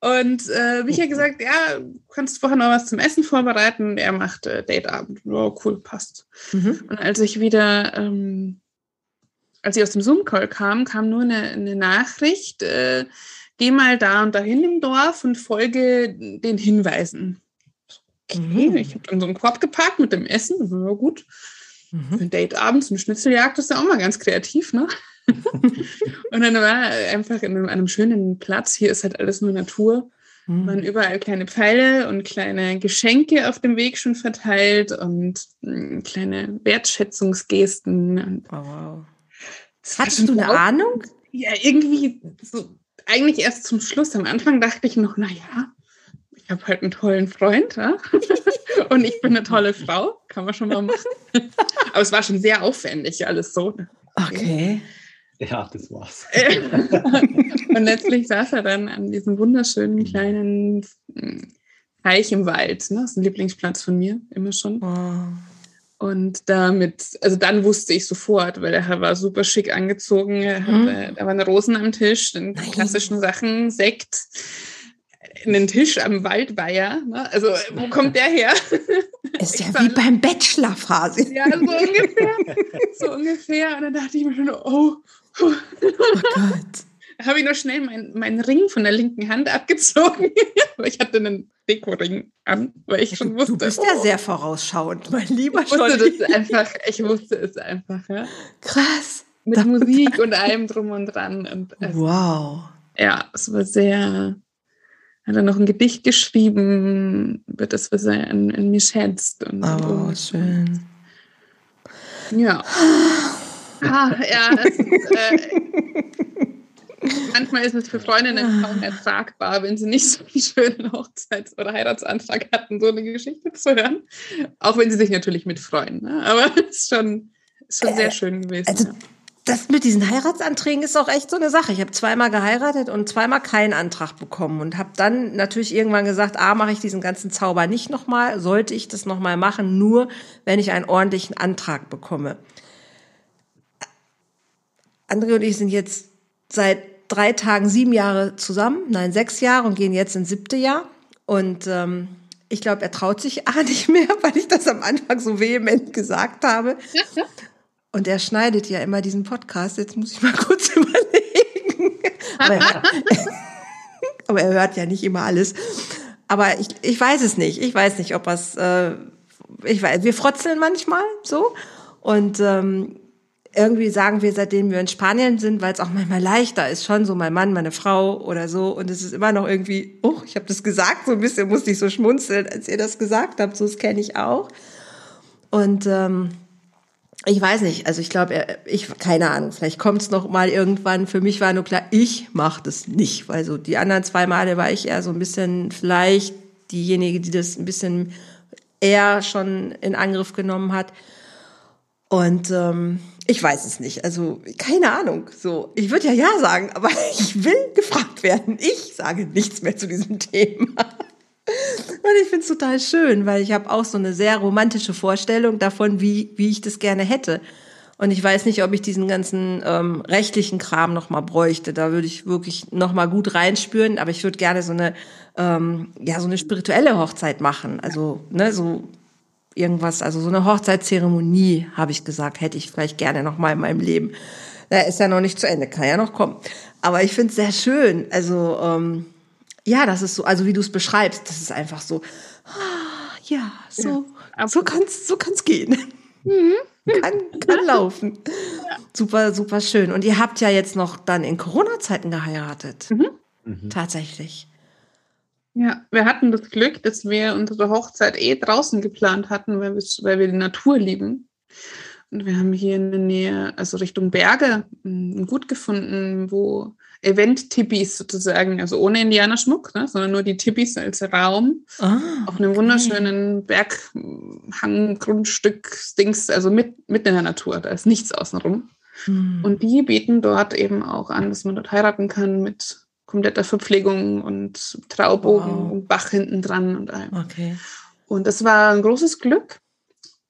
Und äh, Micha gesagt, ja, kannst vorher noch was zum Essen vorbereiten. Er macht äh, Dateabend. Oh, cool, passt. Mhm. Und als ich wieder, ähm, als ich aus dem Zoom-Call kam, kam nur eine, eine Nachricht, äh, geh mal da und dahin im Dorf und folge den Hinweisen. Okay, mhm. ich habe dann so einen Korb gepackt mit dem Essen, das war gut. Mhm. Ein Date abends, eine Schnitzeljagd, das ist ja auch mal ganz kreativ, ne? [LAUGHS] und dann war einfach in einem, schönen Platz, hier ist halt alles nur Natur, mhm. waren überall kleine Pfeile und kleine Geschenke auf dem Weg schon verteilt und mh, hm, kleine Wertschätzungsgesten. Und oh, wow. Hattest du eine auch, Ahnung? Ja, irgendwie so, eigentlich erst zum Schluss. Am Anfang dachte ich noch, naja, ich habe halt einen tollen Freund ja? [LAUGHS] und ich bin eine tolle Frau, kann man schon mal machen. [LAUGHS] Aber es war schon sehr aufwendig alles so. Okay. Ja, das war's. [LAUGHS] und letztlich saß er dann an diesem wunderschönen kleinen Teich im Wald. Ne? Das ist ein Lieblingsplatz von mir, immer schon. Oh. Und damit, also dann wusste ich sofort, weil er war super schick angezogen, er hatte, mhm. da waren Rosen am Tisch, den klassischen Sachen, Sekt, einen Tisch am Waldweiher. Ne? Also, wo kommt der her? [LAUGHS] Ist ja wie beim Bachelor-Phase. Ja, so ungefähr. so ungefähr. Und dann dachte ich mir schon, oh, Oh Gott. Da habe ich noch schnell meinen mein Ring von der linken Hand abgezogen. [LAUGHS] ich hatte einen Dekoring an, weil ich schon wusste. Du bist ja oh. sehr vorausschauend, mein lieber ich wusste das einfach, Ich wusste es einfach. Ja. Krass. Mit Musik und allem drum und dran. Und es, wow. Ja, es war sehr. Hat er noch ein Gedicht geschrieben, über das, was er an, an mir schätzt. Und, oh, und, schön. Ja. Ah, ja, es, äh, manchmal ist es für Freundinnen kaum ertragbar, wenn sie nicht so einen schönen Hochzeits- oder Heiratsantrag hatten, so eine Geschichte zu hören. Auch wenn sie sich natürlich mitfreuen. Ne? Aber es ist schon, ist schon sehr äh, schön gewesen. Also, ja. Das mit diesen Heiratsanträgen ist auch echt so eine Sache. Ich habe zweimal geheiratet und zweimal keinen Antrag bekommen und habe dann natürlich irgendwann gesagt, ah, mache ich diesen ganzen Zauber nicht nochmal, sollte ich das nochmal machen, nur wenn ich einen ordentlichen Antrag bekomme. André und ich sind jetzt seit drei Tagen sieben Jahre zusammen, nein, sechs Jahre und gehen jetzt ins siebte Jahr. Und ähm, ich glaube, er traut sich [LAUGHS] A nicht mehr, weil ich das am Anfang so vehement gesagt habe. Und er schneidet ja immer diesen Podcast. Jetzt muss ich mal [LAUGHS] kurz überlegen. Aber er, [LAUGHS] aber er hört ja nicht immer alles. Aber ich, ich weiß es nicht. Ich weiß nicht, ob es. Äh, ich weiß, wir frotzeln manchmal so. Und ähm, irgendwie sagen wir, seitdem wir in Spanien sind, weil es auch manchmal leichter ist, schon so mein Mann, meine Frau oder so. Und es ist immer noch irgendwie, oh, ich habe das gesagt, so ein bisschen musste ich so schmunzeln, als ihr das gesagt habt. So, das kenne ich auch. Und ähm, ich weiß nicht, also ich glaube, ich, keine Ahnung, vielleicht kommt es noch mal irgendwann. Für mich war nur klar, ich mache das nicht. Weil so die anderen zwei Male war ich eher so ein bisschen vielleicht diejenige, die das ein bisschen eher schon in Angriff genommen hat. Und ähm, ich weiß es nicht. Also keine Ahnung. So, ich würde ja ja sagen, aber [LAUGHS] ich will gefragt werden. Ich sage nichts mehr zu diesem Thema. Und ich finde es total schön, weil ich habe auch so eine sehr romantische Vorstellung davon, wie, wie ich das gerne hätte. Und ich weiß nicht, ob ich diesen ganzen ähm, rechtlichen Kram noch mal bräuchte. Da würde ich wirklich noch mal gut reinspüren. Aber ich würde gerne so eine, ähm, ja, so eine spirituelle Hochzeit machen. Also, ne, so irgendwas, also so eine Hochzeitszeremonie, habe ich gesagt, hätte ich vielleicht gerne noch mal in meinem Leben. Na, ist ja noch nicht zu Ende, kann ja noch kommen. Aber ich finde es sehr schön. Also ähm, ja, das ist so, also wie du es beschreibst, das ist einfach so, ah, ja, so, ja, so kann's, so kann's gehen. Mhm. kann, kann laufen. Ja. Super, super schön. Und ihr habt ja jetzt noch dann in Corona-Zeiten geheiratet. Mhm. Mhm. Tatsächlich. Ja, wir hatten das Glück, dass wir unsere Hochzeit eh draußen geplant hatten, weil wir, weil wir die Natur lieben. Und wir haben hier in der Nähe, also Richtung Berge, ein Gut gefunden, wo Event-Tippis sozusagen, also ohne Indianerschmuck, ne, sondern nur die Tippis als Raum ah, auf einem okay. wunderschönen Berghang-Grundstück, Dings, also mit, mitten in der Natur, da ist nichts außenrum. Hm. Und die bieten dort eben auch an, dass man dort heiraten kann mit kompletter Verpflegung und Traubogen wow. und Bach hinten dran und allem. Okay. Und das war ein großes Glück.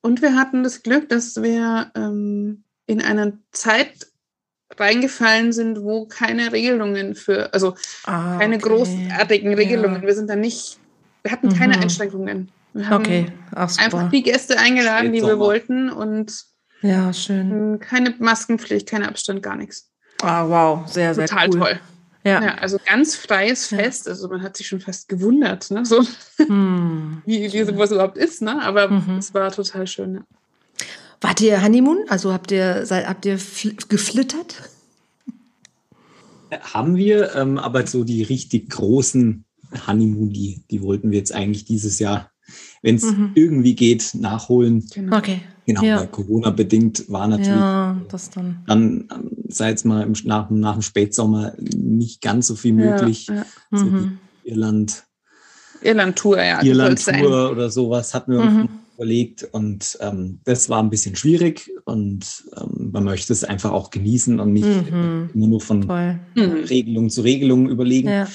Und wir hatten das Glück, dass wir ähm, in einer Zeit reingefallen sind, wo keine Regelungen für, also ah, keine okay. großartigen Regelungen. Ja. Wir sind da nicht, wir hatten keine mhm. Einschränkungen. Wir haben okay. Ach, einfach die Gäste eingeladen, die wir wollten und ja, schön. Keine Maskenpflicht, kein Abstand, gar nichts. Ah, wow, sehr, sehr Total cool. toll. Ja. ja. also ganz freies Fest. Ja. Also man hat sich schon fast gewundert, ne? so, hm. [LAUGHS] wie, wie sowas überhaupt ist. Ne? Aber mhm. es war total schön. Ja. Wart ihr Honeymoon? Also habt ihr, seid, habt ihr geflittert? Haben wir, ähm, aber so die richtig großen Honeymoon, die, die wollten wir jetzt eigentlich dieses Jahr, wenn es mhm. irgendwie geht, nachholen. Genau. Okay. Genau, ja. weil Corona bedingt war natürlich ja, das dann, dann ähm, sei es mal im, nach, nach dem Spätsommer nicht ganz so viel möglich. Ja, so mhm. Irland. Irland-Tour, ja. Irland-Tour oder sowas hatten wir mhm. überlegt und ähm, das war ein bisschen schwierig und ähm, man möchte es einfach auch genießen und nicht mhm. immer nur von Voll. Regelung zu Regelung überlegen. Ja.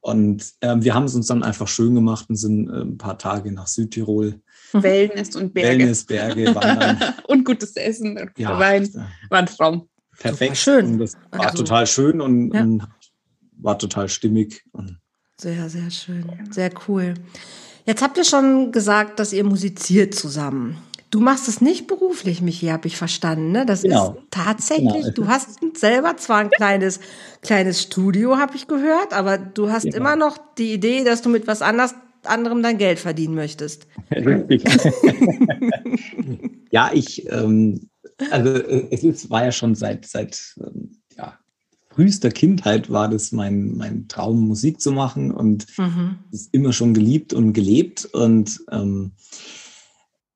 Und ähm, wir haben es uns dann einfach schön gemacht und sind äh, ein paar Tage nach Südtirol. Mhm. Wellness und Berge. Wellness, Berge, Wandern. [LAUGHS] und gutes Essen und ja, Wein. War ein Traum. Perfekt. Schön. Und das war also, total schön und, ja. und, war total stimmig. sehr, sehr schön. Sehr cool. Jetzt habt ihr schon gesagt, dass ihr musiziert zusammen. Du machst es nicht beruflich, Michi, habe ich verstanden. Ne? Das genau. ist tatsächlich, genau. du hast selber zwar ein kleines, kleines Studio, habe ich gehört, aber du hast genau. immer noch die Idee, dass du mit was anders, anderem dein Geld verdienen möchtest. Richtig. [LAUGHS] [LAUGHS] ja, ich, ähm, also es ist, war ja schon seit, seit ähm, ja, frühester Kindheit war das mein, mein Traum, Musik zu machen und mhm. ist immer schon geliebt und gelebt und ähm,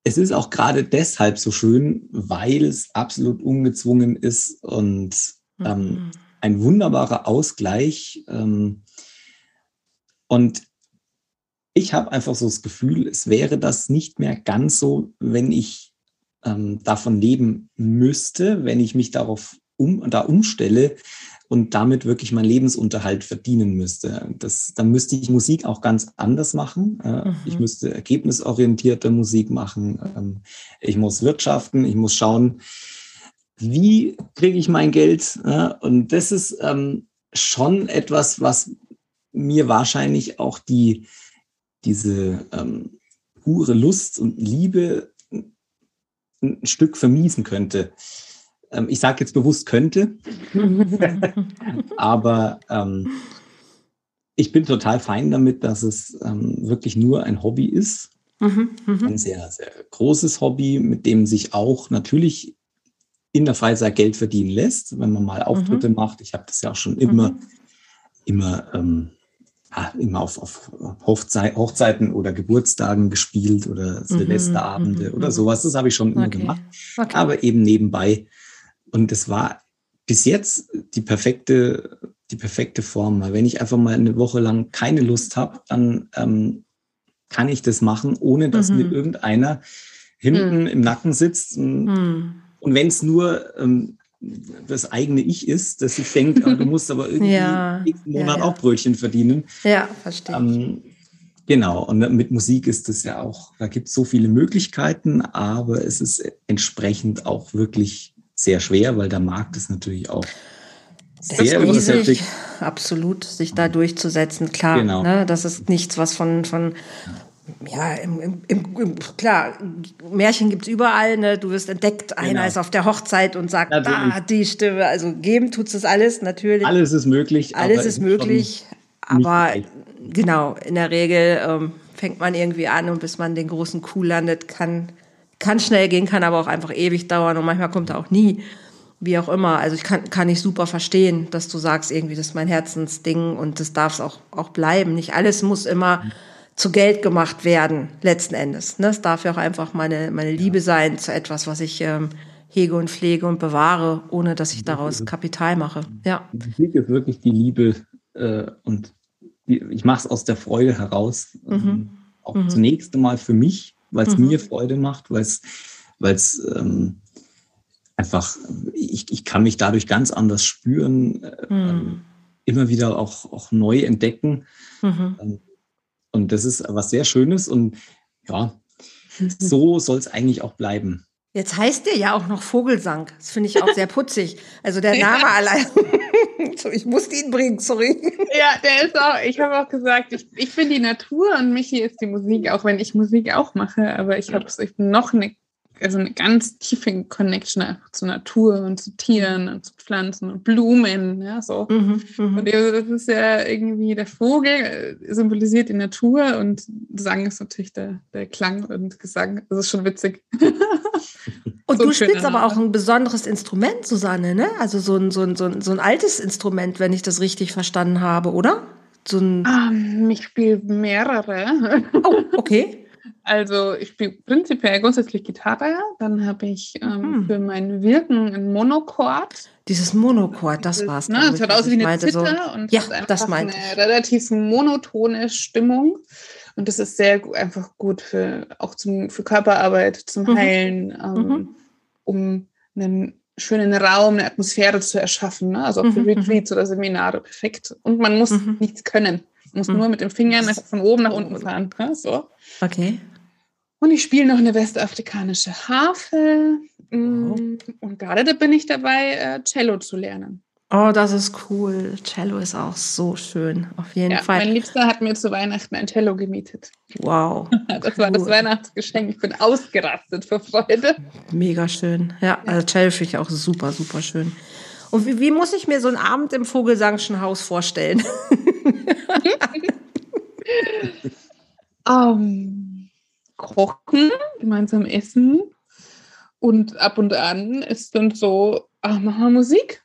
es ist auch gerade deshalb so schön, weil es absolut ungezwungen ist und ähm, mhm. ein wunderbarer Ausgleich. Ähm, und ich habe einfach so das Gefühl, es wäre das nicht mehr ganz so, wenn ich ähm, davon leben müsste, wenn ich mich darauf um, da umstelle, und damit wirklich meinen Lebensunterhalt verdienen müsste. Das, dann müsste ich Musik auch ganz anders machen. Mhm. Ich müsste ergebnisorientierte Musik machen. Ähm, ich muss wirtschaften. Ich muss schauen, wie kriege ich mein Geld. Und das ist ähm, schon etwas, was mir wahrscheinlich auch die, diese ähm, pure Lust und Liebe ein Stück vermiesen könnte. Ähm, ich sage jetzt bewusst könnte, [LAUGHS] aber ähm, ich bin total fein damit, dass es ähm, wirklich nur ein Hobby ist. Mhm, mh. Ein sehr, sehr großes Hobby, mit dem sich auch natürlich in der Freizeit Geld verdienen lässt, wenn man mal Auftritte mhm. macht. Ich habe das ja auch schon immer, mhm. immer, ähm, ja, immer auf, auf Hochzei Hochzeiten oder Geburtstagen gespielt oder mhm. Silvesterabende mhm. oder sowas. Das habe ich schon immer okay. gemacht. Okay. Aber eben nebenbei. Und es war bis jetzt die perfekte, die perfekte Form. Weil wenn ich einfach mal eine Woche lang keine Lust habe, dann ähm, kann ich das machen, ohne dass mir mhm. irgendeiner hinten mhm. im Nacken sitzt. Und, und wenn es nur ähm, das eigene Ich ist, dass ich denke, oh, du musst aber [LAUGHS] irgendwie ja, nächsten Monat ja, ja. auch Brötchen verdienen. Ja, verstehe. Ähm, genau, und mit Musik ist es ja auch, da gibt es so viele Möglichkeiten, aber es ist entsprechend auch wirklich sehr schwer, weil der Markt ist natürlich auch sehr riesig, absolut, sich da durchzusetzen, klar. Genau. Ne, das ist nichts, was von, von ja, im, im, im, klar, Märchen gibt's überall, ne? Du wirst entdeckt, einer genau. ist auf der Hochzeit und sagt, da, die Stimme. Also geben tut's das alles, natürlich. Alles ist möglich. Alles ist möglich, aber genau, in der Regel ähm, fängt man irgendwie an und bis man den großen Kuh landet, kann, kann schnell gehen, kann aber auch einfach ewig dauern und manchmal kommt er auch nie. Wie auch immer. Also ich kann, kann ich super verstehen, dass du sagst, irgendwie, das ist mein Herzensding und das darf es auch, auch bleiben. Nicht alles muss immer. Mhm zu Geld gemacht werden, letzten Endes. Ne? Es darf ja auch einfach meine, meine Liebe sein zu etwas, was ich ähm, hege und pflege und bewahre, ohne dass ich daraus Kapital mache. Ja. Musik ist wirklich die Liebe äh, und die, ich mache es aus der Freude heraus. Mhm. Ähm, auch mhm. zunächst einmal für mich, weil es mhm. mir Freude macht, weil es weil es ähm, einfach, ich, ich kann mich dadurch ganz anders spüren, äh, mhm. ähm, immer wieder auch, auch neu entdecken. Mhm. Ähm, und das ist was sehr Schönes und ja, [LAUGHS] so soll es eigentlich auch bleiben. Jetzt heißt der ja auch noch Vogelsang. Das finde ich auch sehr putzig. Also der [LAUGHS] Name ja. allein. [LAUGHS] ich musste ihn bringen, sorry. [LAUGHS] Ja, der ist auch, ich habe auch gesagt, ich, ich bin die Natur und Michi ist die Musik, auch wenn ich Musik auch mache, aber ich habe noch eine also eine ganz tiefe Connection einfach zur Natur und zu Tieren und zu Pflanzen und Blumen, ja, so. Mhm, mhm. und das ist ja irgendwie der Vogel äh, symbolisiert die Natur und Sang ist natürlich der, der Klang und Gesang. Das ist schon witzig. [LAUGHS] [LAUGHS] Und so du spielst aber auch ein besonderes Instrument, Susanne, ne? Also so ein, so, ein, so, ein, so ein altes Instrument, wenn ich das richtig verstanden habe, oder? So ein um, ähm, ich spiele mehrere. Oh, okay. [LAUGHS] Also ich spiele prinzipiell grundsätzlich Gitarre, dann habe ich ähm, mhm. für mein Wirken ein Monochord. Dieses Monochord, das war's. Ne, das hört aus wie eine Zither so, und ja, hat das meinte eine relativ monotone Stimmung. Und das ist sehr einfach gut für auch zum, für Körperarbeit, zum mhm. Heilen, ähm, mhm. um einen schönen Raum, eine Atmosphäre zu erschaffen. Ne? Also auch für mhm, mhm. Retreats oder Seminare perfekt. Und man muss nichts können. Man muss nur mit den Fingern von oben nach unten fahren. Ne? So. Okay. Und ich spiele noch eine westafrikanische Harfe. Mm, und gerade da bin ich dabei, äh, Cello zu lernen. Oh, das ist cool. Cello ist auch so schön. Auf jeden ja, Fall. Mein Liebster hat mir zu Weihnachten ein Cello gemietet. Wow. [LAUGHS] das cool. war das Weihnachtsgeschenk. Ich bin ausgerastet vor Freude. Mega schön. Ja, also Cello finde ich auch super, super schön. Und wie, wie, muss ich mir so einen Abend im Vogelsangschen Haus vorstellen? um, [LAUGHS] kochen, gemeinsam essen und ab und an ist dann so, ach, machen wir Musik.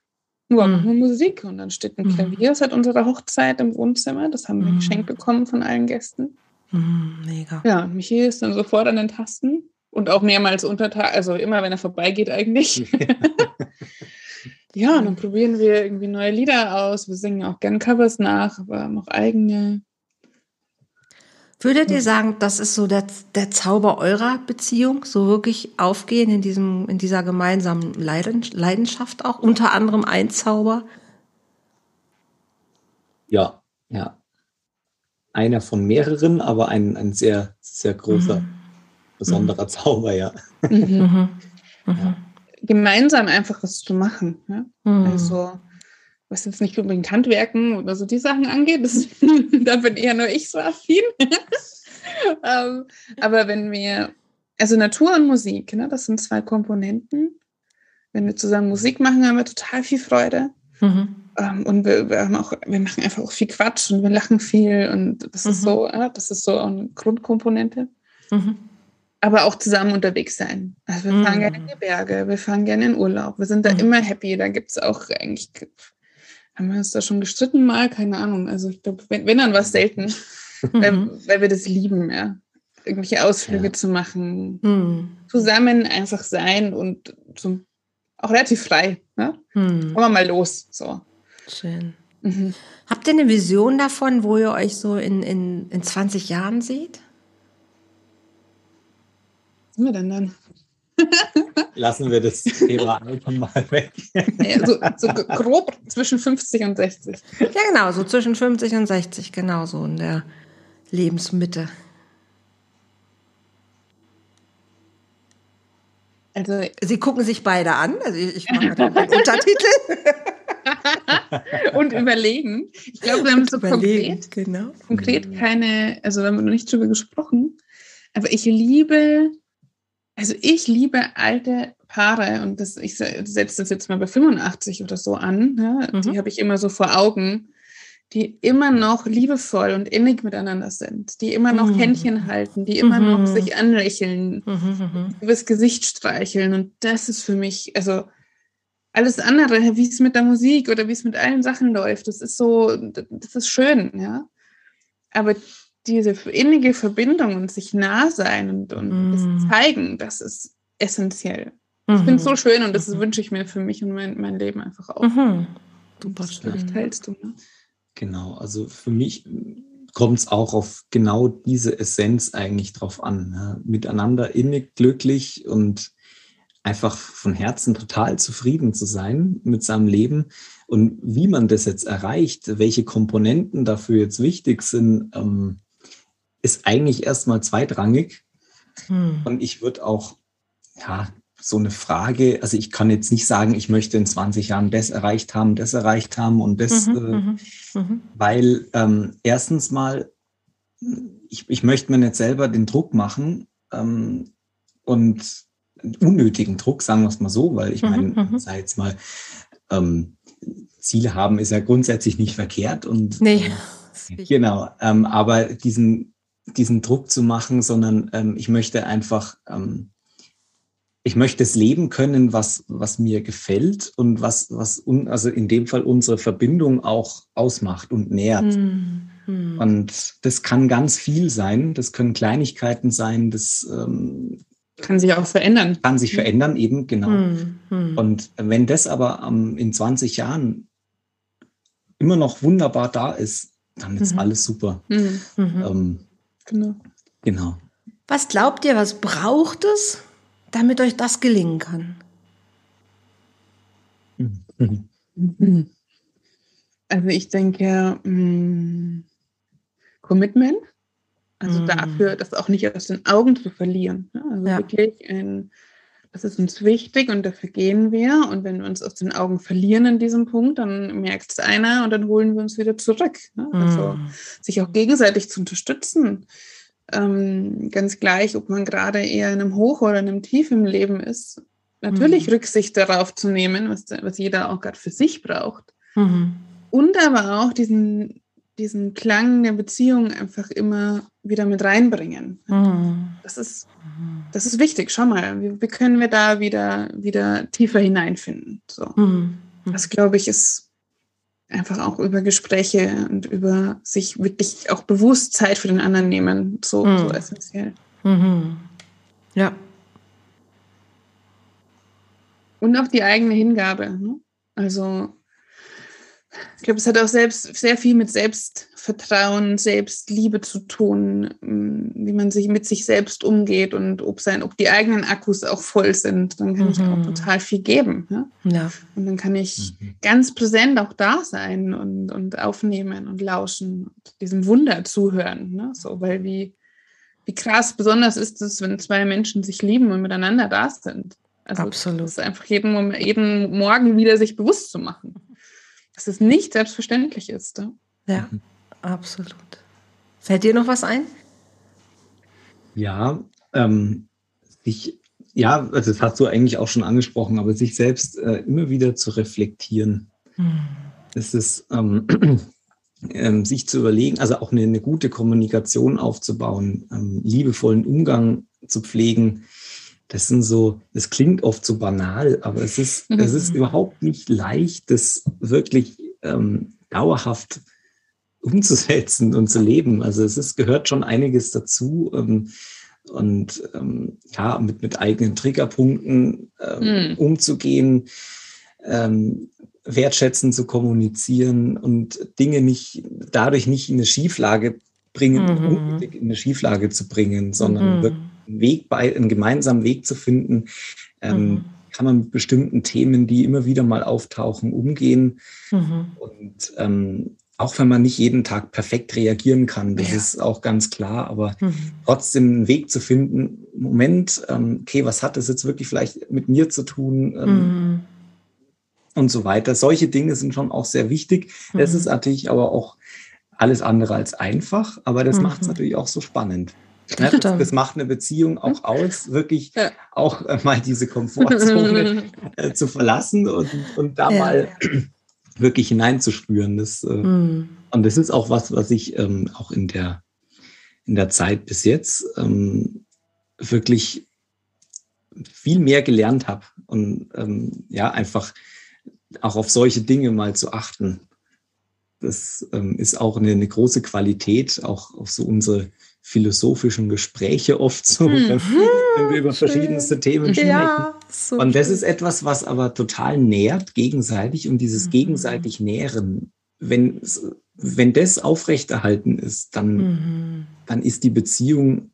Nur mhm. Musik. Und dann steht ein mhm. Klavier seit unserer Hochzeit im Wohnzimmer. Das haben wir mhm. geschenkt bekommen von allen Gästen. Mhm, mega. Ja, Michi ist dann sofort an den Tasten und auch mehrmals unter Tag, also immer, wenn er vorbeigeht eigentlich. [LAUGHS] ja, und dann probieren wir irgendwie neue Lieder aus. Wir singen auch gern Covers nach, aber haben auch eigene. Würdet ihr sagen, das ist so der, der Zauber eurer Beziehung, so wirklich aufgehen in diesem, in dieser gemeinsamen Leidenschaft auch? Unter anderem ein Zauber? Ja, ja. Einer von mehreren, aber ein, ein sehr, sehr großer, mhm. besonderer mhm. Zauber, ja. Mhm. [LAUGHS] mhm. mhm. Gemeinsam einfach was zu machen. Ja? Mhm. Also, was jetzt nicht unbedingt Handwerken oder so die Sachen angeht, das, [LAUGHS] da bin eher nur ich so affin. [LAUGHS] ähm, aber wenn wir, also Natur und Musik, ne, das sind zwei Komponenten. Wenn wir zusammen Musik machen, haben wir total viel Freude. Mhm. Ähm, und wir, wir, haben auch, wir machen einfach auch viel Quatsch und wir lachen viel und das mhm. ist so, ja, das ist so eine Grundkomponente. Mhm. aber auch zusammen unterwegs sein. Also wir fahren mm. gerne in die Berge, wir fahren gerne in Urlaub. Wir sind da mm. immer happy. Da gibt es auch eigentlich, haben wir uns da schon gestritten mal? Keine Ahnung. Also ich glaube, wenn, wenn dann was selten, weil, mhm. weil, wir das lieben, ja. Irgendwelche Ausflüge ja. zu machen, mm. zusammen einfach sein und zum, auch relativ frei. Ne? Kommen wir mal los. So. Schön. Mhm. Habt ihr eine Vision davon, wo ihr euch so in, in, in 20 Jahren seht? sind wir denn dann? Lassen wir das Thema [LAUGHS] einfach mal weg. Ja, so, so, grob zwischen 50 und 60. Ja, genau, so zwischen 50 und 60, genau so in der Lebensmitte. Also, Sie gucken sich beide an. Also ich, ich mache den [LAUGHS] Untertitel. und überlegen. Ich glaube, wir haben so konkret, genau. konkret keine, also wir haben noch nicht drüber gesprochen. Aber ich liebe also ich liebe alte Paare und das, ich setze das jetzt mal bei 85 oder so an. Ne? Mhm. Die habe ich immer so vor Augen, die immer noch liebevoll und innig miteinander sind, die immer noch mhm. Händchen halten, die immer mhm. noch sich anlächeln, mhm, mhm, übers Gesicht streicheln. Und das ist für mich, also alles andere, wie es mit der Musik oder wie es mit allen Sachen läuft, das ist so, das ist schön, ja. Aber diese innige Verbindung und sich nah sein und, und mm. das zeigen, das ist essentiell. Mhm. Ich finde es so schön und das mhm. wünsche ich mir für mich und mein, mein Leben einfach auch. Mhm. Super schön. Teilst du, ne? Genau, also für mich kommt es auch auf genau diese Essenz eigentlich drauf an. Ne? Miteinander innig, glücklich und einfach von Herzen total zufrieden zu sein mit seinem Leben. Und wie man das jetzt erreicht, welche Komponenten dafür jetzt wichtig sind, ähm, ist eigentlich erstmal zweitrangig. Hm. Und ich würde auch, ja, so eine Frage, also ich kann jetzt nicht sagen, ich möchte in 20 Jahren das erreicht haben, das erreicht haben und das, mhm, äh, mhm, mhm. weil ähm, erstens mal, ich, ich möchte mir nicht selber den Druck machen ähm, und unnötigen Druck, sagen wir es mal so, weil ich mhm, meine, mhm. sei jetzt mal, ähm, Ziele haben ist ja grundsätzlich nicht verkehrt und nee. [LAUGHS] Äh, genau, ähm, aber diesen diesen Druck zu machen, sondern ähm, ich möchte einfach, ähm, ich möchte es leben können, was, was mir gefällt und was, was un, also in dem Fall unsere Verbindung auch ausmacht und nährt. Hm, hm. Und das kann ganz viel sein. Das können Kleinigkeiten sein. Das ähm, kann sich auch verändern. Kann sich verändern, eben, genau. Hm, hm. und wenn das aber ähm, in 20 Jahren immer noch wunderbar da ist, dann ist mhm. alles super. Mhm. mhm. Ähm, Genau. Genau. Was glaubt ihr, was braucht es, damit euch das gelingen kann? [LAUGHS] Also ich denke, mm, Commitment, also mhm. dafür, das auch nicht aus den Augen zu verlieren. Ne? Also ja. wirklich ein das ist uns wichtig und dafür gehen wir. Und wenn wir uns aus den Augen verlieren in diesem Punkt, dann merkt es einer und dann holen wir uns wieder zurück. Ne? Also mm. sich auch gegenseitig zu unterstützen. Ähm, ganz gleich, ob man gerade eher in einem Hoch oder in einem Tief im Leben ist. Natürlich mm. Rücksicht darauf zu nehmen, was, was jeder auch gerade für sich braucht. Mm. Und aber auch diesen diesen Klang der Beziehung einfach immer wieder mit reinbringen. Mhm. Das, ist, das ist wichtig. Schau mal, wie, wie, können wir da wieder, wieder tiefer hineinfinden? So. Mhm. Das, glaube ich, ist einfach auch über Gespräche und über sich wirklich auch bewusst Zeit für den anderen nehmen, so, mhm. so essentiell. Mhm. Ja. Und auch die eigene Hingabe. Ne? Also ich glaube, es hat auch selbst sehr viel mit Selbstvertrauen, Selbstliebe zu tun, mm, wie man sich mit sich selbst umgeht und ob sein, ob die eigenen Akkus auch voll sind. Dann kann mhm. ich auch mhm. total viel geben. Ja? ja. Und dann kann ich mhm. ganz präsent auch da sein und, und aufnehmen und lauschen und diesem Wunder zuhören. Ne? So, weil wie, wie krass besonders ist es, wenn zwei Menschen sich lieben und miteinander da sind. Also Absolut. Das ist einfach jeden, jeden Morgen wieder sich bewusst zu machen dass es nicht selbstverständlich ist. Ne? Ja, mhm. absolut. Fällt dir noch was ein? Ja, ähm, sich, ja, also das hast du eigentlich auch schon angesprochen, aber sich selbst äh, immer wieder zu reflektieren. Hm. Es ist, ähm, [CLEARS THROAT] ähm, sich zu überlegen, also auch eine, eine gute Kommunikation aufzubauen, ähm, liebevollen Umgang zu pflegen, das sind so, das klingt oft so banal, aber es ist, mhm. es ist überhaupt nicht leicht, das wirklich ähm, dauerhaft umzusetzen und zu leben. Also es ist, gehört schon einiges dazu. Ähm, und ähm, ja, mit, mit eigenen Triggerpunkten ähm, mhm. umzugehen, ähm, wertschätzen zu kommunizieren und Dinge nicht dadurch nicht in eine Schieflage bringen, mhm. unbedingt in eine Schieflage zu bringen, sondern mhm. einen Weg bei, einen gemeinsamen Weg zu finden, ähm, mhm. kann man mit bestimmten Themen, die immer wieder mal auftauchen, umgehen. Mhm. Und ähm, auch wenn man nicht jeden Tag perfekt reagieren kann, das ja. ist auch ganz klar, aber mhm. trotzdem einen Weg zu finden, Moment, ähm, okay, was hat das jetzt wirklich vielleicht mit mir zu tun? Ähm, mhm. Und so weiter. Solche Dinge sind schon auch sehr wichtig. Mhm. Es ist natürlich aber auch alles andere als einfach, aber das mhm. macht es natürlich auch so spannend. Ja, das, das, macht eine Beziehung auch aus, wirklich ja. auch äh, mal diese Komfortzone [LAUGHS] äh, zu verlassen und, und da ja. mal [CLEARS THROAT] wirklich hineinzuspüren. Das, äh, mhm. Und das ist auch was, was ich ähm, auch in der, in der Zeit bis jetzt ähm, wirklich viel mehr gelernt habe und ähm, ja, einfach auch auf solche Dinge mal zu achten. Das ähm, ist auch eine, eine, große Qualität, auch auf so unsere philosophischen Gespräche oft so, mhm. wenn, wir über verschiedenste Themen sprechen. Ja, so und das schön. ist etwas, was aber total nährt gegenseitig und dieses mhm. gegenseitig Nähren, wenn, wenn das aufrechterhalten ist, dann, mhm. dann ist die Beziehung,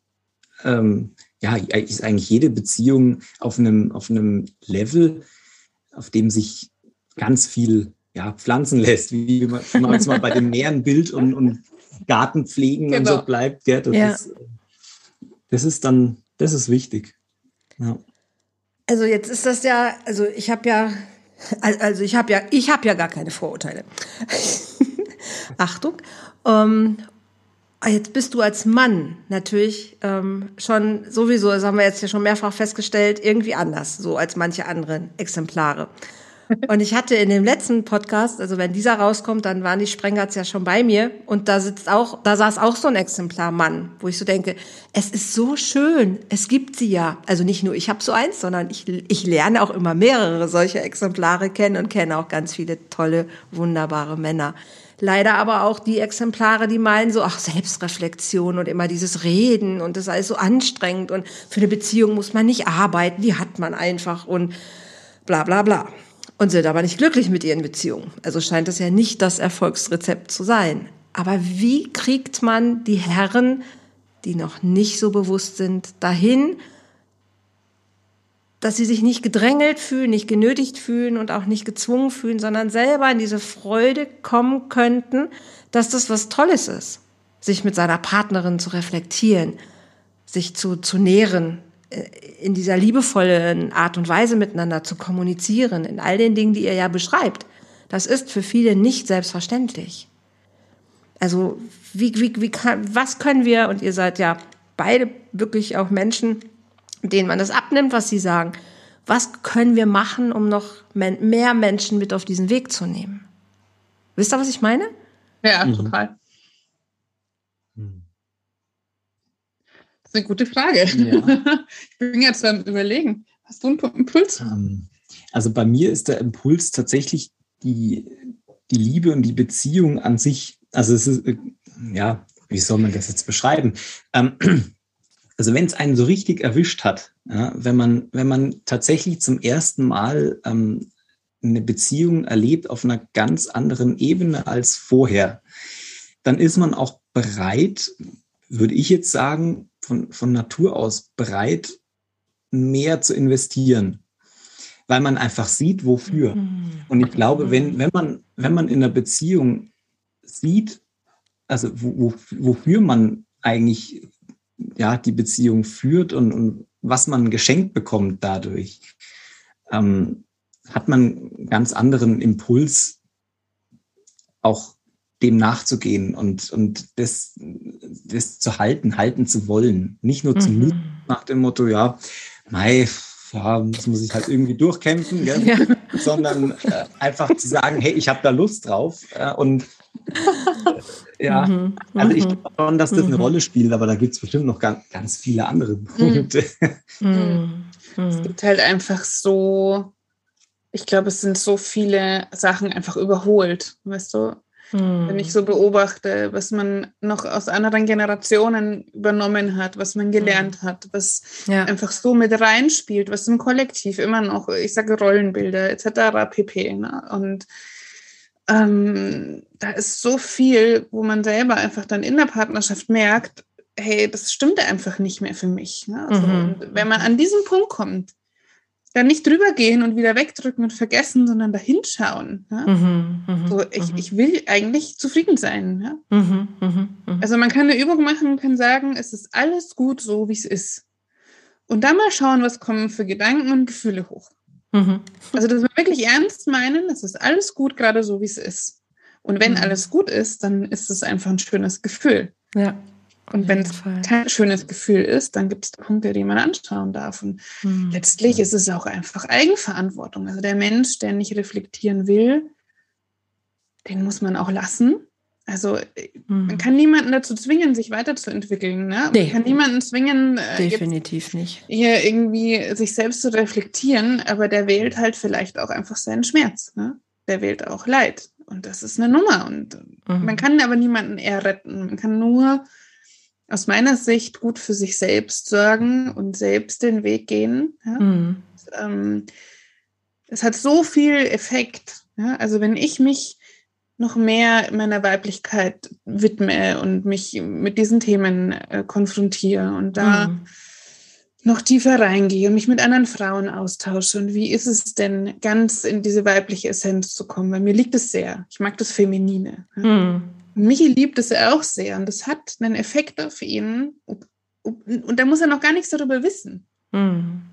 ähm, ja, ist eigentlich jede Beziehung auf einem, auf einem Level, auf dem sich ganz viel ja, pflanzen lässt, wie man, wenn man jetzt mal bei dem [LAUGHS] näheren Bild und, und Garten pflegen genau. und so genau. bleibt. Gell? Das, ja. ist, das ist dann, das ist wichtig. Ja. Also jetzt ist das ja, also ich habe ja, also ich habe ja, ich habe ja gar keine Vorurteile. [LAUGHS] Achtung. Ähm, jetzt bist du als Mann natürlich ähm, schon sowieso, das haben wir jetzt ja schon mehrfach festgestellt, irgendwie anders, so als manche anderen Exemplare. Und ich hatte in dem letzten Podcast, also wenn dieser rauskommt, dann waren die Sprengerts ja schon bei mir und da sitzt auch, da saß auch so ein Exemplar Mann, wo ich so denke, es ist so schön, es gibt sie ja. Also nicht nur ich habe so eins, sondern ich, ich lerne auch immer mehrere solche Exemplare kennen und kenne auch ganz viele tolle, wunderbare Männer. Leider aber auch die Exemplare, die meinen so, ach, Selbstreflexion und immer dieses Reden und das ist alles so anstrengend und für eine Beziehung muss man nicht arbeiten, die hat man einfach und bla bla bla und sind aber nicht glücklich mit ihren Beziehungen. Also scheint das ja nicht das Erfolgsrezept zu sein. Aber wie kriegt man die Herren, die noch nicht so bewusst sind, dahin, dass sie sich nicht gedrängelt fühlen, nicht genötigt fühlen und auch nicht gezwungen fühlen, sondern selber in diese Freude kommen könnten, dass das was Tolles ist, sich mit seiner Partnerin zu reflektieren, sich zu, zu nähren, in dieser liebevollen Art und Weise miteinander zu kommunizieren, in all den Dingen, die ihr ja beschreibt, das ist für viele nicht selbstverständlich. Also wie, wie, wie kann, was können wir, und ihr seid ja beide wirklich auch Menschen, denen man das abnimmt, was sie sagen, was können wir machen, um noch mehr Menschen mit auf diesen Weg zu nehmen? Wisst ihr, was ich meine? Ja, mhm. total. Eine gute Frage. Ja. [LAUGHS] Ich bin jetzt am Überlegen. Hast du einen Impuls? Ähm, also bei mir ist der Impuls tatsächlich die, die Liebe und die Beziehung an sich. Also es ist, äh, ja, wie soll man das jetzt beschreiben? Ähm, [CLEARS THROAT] also wenn es einen so richtig erwischt hat, ja, wenn man, wenn man tatsächlich zum ersten Mal ähm, eine Beziehung erlebt auf einer ganz anderen Ebene als vorher, dann ist man auch bereit, würde ich jetzt sagen, von, von Natur aus bereit, mehr zu investieren, weil man einfach sieht, wofür. Mhm. Und ich glaube, wenn, wenn, man, wenn man in einer Beziehung sieht, also wo, wofür man eigentlich ja, die Beziehung führt und, und was man geschenkt bekommt dadurch, ähm, hat man einen ganz anderen Impuls, auch dem nachzugehen und, und das, das zu halten, halten zu wollen. Nicht nur zu mhm. nach dem Motto, ja, mei, ja, muss man sich halt irgendwie durchkämpfen, ja. [LAUGHS] sondern äh, einfach zu sagen, hey, ich habe da Lust drauf äh, und Ja, mhm. also ich glaube schon, dass das mhm. eine Rolle spielt, aber da gibt es bestimmt noch ganz, ganz viele andere mhm. Punkte. Mhm. Es gibt halt einfach so, ich glaube, es sind so viele Sachen einfach überholt, weißt du? Mhm. Wenn ich so beobachte, was man noch aus anderen Generationen übernommen hat, was man gelernt mhm. hat, was ja. einfach so mit reinspielt, was im Kollektiv immer noch, ich sage Rollenbilder etc. pp. Ne? Und ähm, da ist so viel, wo man selber einfach dann in der Partnerschaft merkt, hey, das stimmt einfach nicht mehr für mich. Ne? Also, mhm. Wenn man an diesen Punkt kommt, dann nicht drüber gehen und wieder wegdrücken und vergessen, sondern dahinschauen. Ja? Mhm, mh, so, ich, mh. ich will eigentlich zufrieden sein. Ja? Mhm, mh, also man kann eine Übung machen und kann sagen, es ist alles gut so, wie es ist. Und dann mal schauen, was kommen für Gedanken und Gefühle hoch. Mhm. Also, dass wir wirklich ernst meinen, es ist alles gut, gerade so, wie es ist. Und wenn mhm. alles gut ist, dann ist es einfach ein schönes Gefühl. Ja. Und wenn es kein schönes Gefühl ist, dann gibt es Punkte, die man anschauen darf. Und mhm. letztlich ist es auch einfach Eigenverantwortung. Also der Mensch, der nicht reflektieren will, den muss man auch lassen. Also mhm. man kann niemanden dazu zwingen, sich weiterzuentwickeln. Ne? Nee. Man kann niemanden zwingen, äh, definitiv nicht. Hier irgendwie sich selbst zu reflektieren, aber der wählt halt vielleicht auch einfach seinen Schmerz. Ne? Der wählt auch Leid. Und das ist eine Nummer. Und mhm. man kann aber niemanden eher retten. Man kann nur aus meiner Sicht gut für sich selbst sorgen und selbst den Weg gehen. Ja? Mhm. Ähm, es hat so viel Effekt. Ja? Also wenn ich mich noch mehr meiner Weiblichkeit widme und mich mit diesen Themen äh, konfrontiere und da mhm. noch tiefer reingehe und mich mit anderen Frauen austausche und wie ist es denn, ganz in diese weibliche Essenz zu kommen, weil mir liegt es sehr. Ich mag das Feminine. Ja? Mhm. Michi liebt es auch sehr und das hat einen Effekt auf ihn. Und da muss er noch gar nichts darüber wissen. Mhm.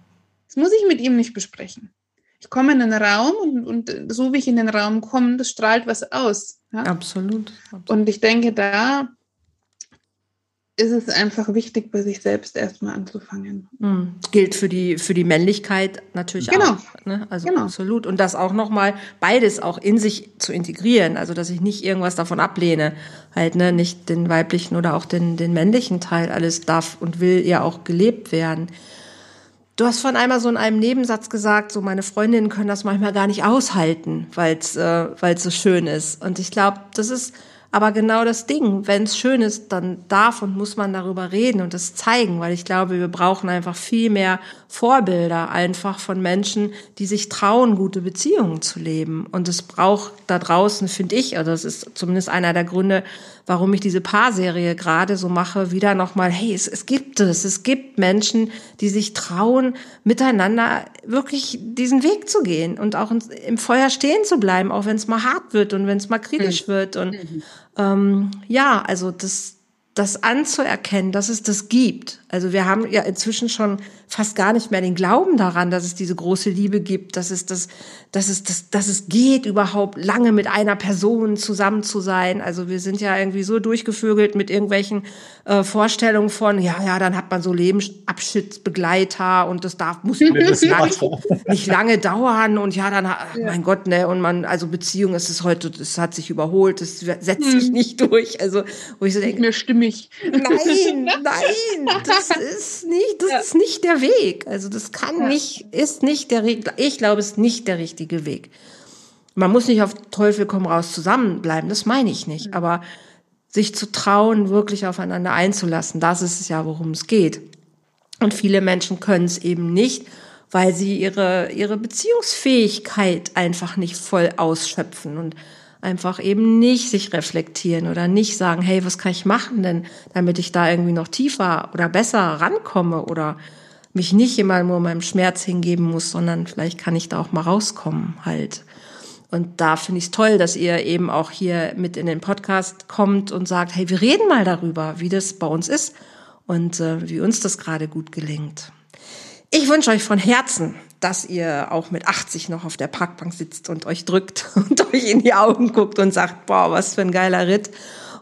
Das muss ich mit ihm nicht besprechen. Ich komme in den Raum und, und so wie ich in den Raum komme, das strahlt was aus. Ja? Absolut, absolut. Und ich denke, da ist es einfach wichtig, bei sich selbst erstmal anzufangen. Mhm. Gilt für die, für die Männlichkeit natürlich genau. auch. Ne? Also genau. absolut. Und das auch nochmal beides auch in sich zu integrieren. Also, dass ich nicht irgendwas davon ablehne. Halt, ne, nicht den weiblichen oder auch den, den männlichen Teil. Alles darf und will ja auch gelebt werden. Du hast von einmal so in einem Nebensatz gesagt, so meine Freundinnen können das manchmal gar nicht aushalten, weil es äh, weil's so schön ist. Und ich glaube, das ist aber genau das Ding, wenn es schön ist, dann darf und muss man darüber reden und es zeigen, weil ich glaube, wir brauchen einfach viel mehr Vorbilder einfach von Menschen, die sich trauen, gute Beziehungen zu leben. Und es braucht da draußen, finde ich, also das ist zumindest einer der Gründe, warum ich diese Paarserie gerade so mache, wieder nochmal, hey, es, es gibt es, es gibt Menschen, die sich trauen, miteinander wirklich diesen Weg zu gehen und auch im Feuer stehen zu bleiben, auch wenn es mal hart wird und wenn es mal kritisch mhm. wird. Und mhm. Ähm, ja, also das, das anzuerkennen, dass es das gibt. Also wir haben ja inzwischen schon fast gar nicht mehr den Glauben daran, dass es diese große Liebe gibt, dass es das, dass es das, dass es geht, überhaupt lange mit einer Person zusammen zu sein. Also wir sind ja irgendwie so durchgevögelt mit irgendwelchen äh, Vorstellungen von, ja, ja, dann hat man so Lebensabschnittsbegleiter und das darf, muss [LAUGHS] das lang, nicht lange dauern und ja, dann, ja. mein Gott, ne, und man, also Beziehung ist es heute, das hat sich überholt, das setzt sich hm. nicht durch. Also, wo ich so denke, stimmig. Nein, [LAUGHS] nein, das ist nicht, das ja. ist nicht der Weg. Also das kann ja. nicht, ist nicht der, ich glaube, es ist nicht der richtige Weg. Man muss nicht auf Teufel komm raus zusammenbleiben, das meine ich nicht. Mhm. Aber sich zu trauen, wirklich aufeinander einzulassen, das ist es ja, worum es geht. Und viele Menschen können es eben nicht, weil sie ihre, ihre Beziehungsfähigkeit einfach nicht voll ausschöpfen und einfach eben nicht sich reflektieren oder nicht sagen, hey, was kann ich machen denn, damit ich da irgendwie noch tiefer oder besser rankomme oder mich nicht immer nur meinem Schmerz hingeben muss, sondern vielleicht kann ich da auch mal rauskommen halt. Und da finde ich es toll, dass ihr eben auch hier mit in den Podcast kommt und sagt, hey, wir reden mal darüber, wie das bei uns ist und äh, wie uns das gerade gut gelingt. Ich wünsche euch von Herzen, dass ihr auch mit 80 noch auf der Parkbank sitzt und euch drückt [LAUGHS] und euch in die Augen guckt und sagt, boah, was für ein geiler Ritt.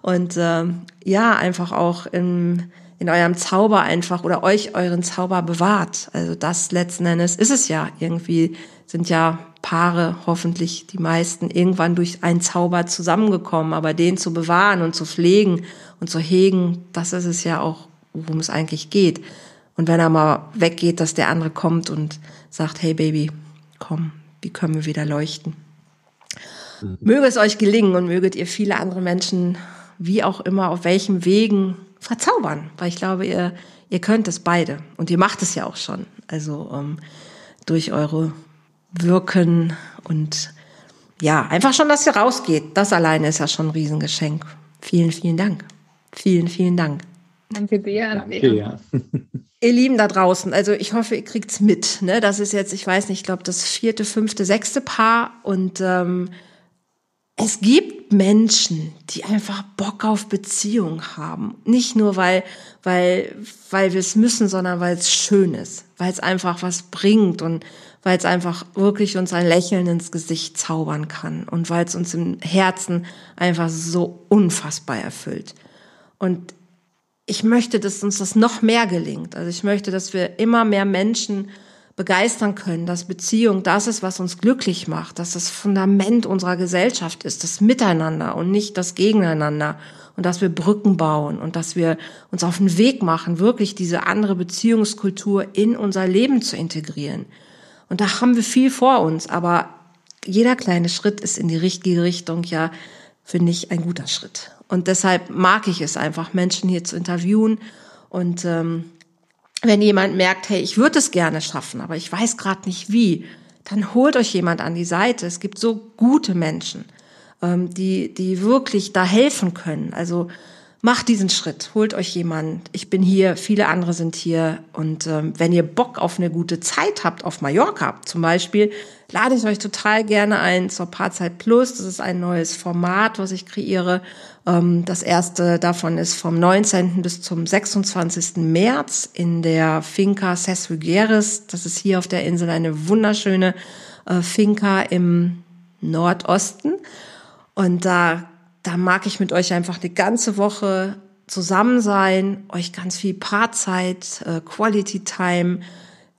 Und äh, ja, einfach auch in, in eurem Zauber einfach oder euch euren Zauber bewahrt. Also das letzten Endes ist es ja. Irgendwie sind ja Paare, hoffentlich die meisten, irgendwann durch einen Zauber zusammengekommen. Aber den zu bewahren und zu pflegen und zu hegen, das ist es ja auch, worum es eigentlich geht. Und wenn er mal weggeht, dass der andere kommt und sagt, hey Baby, komm, wie können wir wieder leuchten? Mhm. Möge es euch gelingen und möget ihr viele andere Menschen, wie auch immer, auf welchen Wegen verzaubern, weil ich glaube, ihr, ihr könnt es beide und ihr macht es ja auch schon. Also ähm, durch eure Wirken und ja, einfach schon, dass ihr rausgeht. Das alleine ist ja schon ein Riesengeschenk. Vielen, vielen Dank. Vielen, vielen Dank. Danke dir. Danke, ja. [LAUGHS] Ihr Lieben da draußen, also ich hoffe, ihr kriegt's mit. Ne? Das ist jetzt, ich weiß nicht, ich glaube, das vierte, fünfte, sechste Paar und ähm, es gibt Menschen, die einfach Bock auf Beziehung haben. Nicht nur, weil, weil, weil wir es müssen, sondern weil es schön ist, weil es einfach was bringt und weil es einfach wirklich uns ein Lächeln ins Gesicht zaubern kann und weil es uns im Herzen einfach so unfassbar erfüllt. Und ich möchte, dass uns das noch mehr gelingt. Also ich möchte, dass wir immer mehr Menschen begeistern können, dass Beziehung das ist, was uns glücklich macht, dass das Fundament unserer Gesellschaft ist, das Miteinander und nicht das Gegeneinander und dass wir Brücken bauen und dass wir uns auf den Weg machen, wirklich diese andere Beziehungskultur in unser Leben zu integrieren. Und da haben wir viel vor uns, aber jeder kleine Schritt ist in die richtige Richtung ja, finde ich, ein guter Schritt. Und deshalb mag ich es einfach, Menschen hier zu interviewen und ähm, wenn jemand merkt, hey, ich würde es gerne schaffen, aber ich weiß gerade nicht wie, dann holt euch jemand an die Seite. Es gibt so gute Menschen, ähm, die, die wirklich da helfen können. Also macht diesen Schritt, holt euch jemand. Ich bin hier, viele andere sind hier. Und ähm, wenn ihr Bock auf eine gute Zeit habt, auf Mallorca zum Beispiel, lade ich euch total gerne ein zur Paarzeit Plus. Das ist ein neues Format, was ich kreiere. Ähm, das erste davon ist vom 19. bis zum 26. März in der Finca Ses Figueres. Das ist hier auf der Insel eine wunderschöne äh, Finca im Nordosten. Und da, da mag ich mit euch einfach eine ganze Woche zusammen sein, euch ganz viel Paarzeit, äh, Quality Time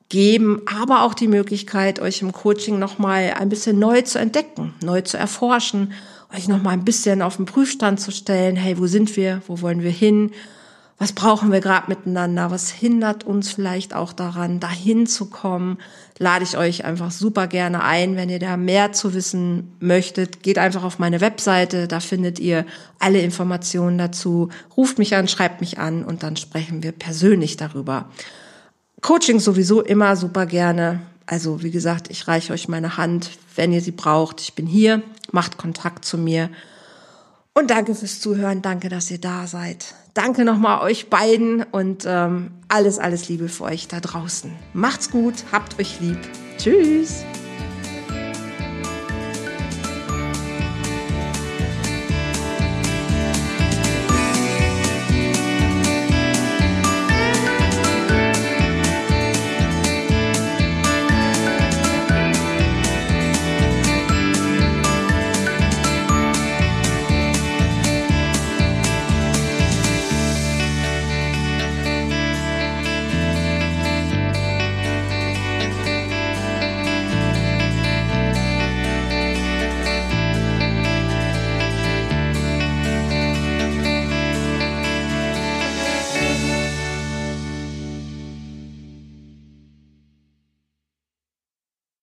geben, aber auch die Möglichkeit, euch im Coaching nochmal ein bisschen neu zu entdecken, neu zu erforschen, euch nochmal ein bisschen auf den Prüfstand zu stellen. Hey, wo sind wir? Wo wollen wir hin? Was brauchen wir gerade miteinander? Was hindert uns vielleicht auch daran, dahin zu kommen? Lade ich euch einfach super gerne ein. Wenn ihr da mehr zu wissen möchtet, geht einfach auf meine Webseite. Da findet ihr alle Informationen dazu. Ruft mich an, schreibt mich an und dann sprechen wir persönlich darüber. Coaching sowieso immer super gerne. Also wie gesagt, ich reiche euch meine Hand, wenn ihr sie braucht. Ich bin hier, macht Kontakt zu mir. Und danke fürs Zuhören, danke, dass ihr da seid. Danke nochmal euch beiden und ähm, alles, alles Liebe für euch da draußen. Macht's gut, habt euch lieb. Tschüss.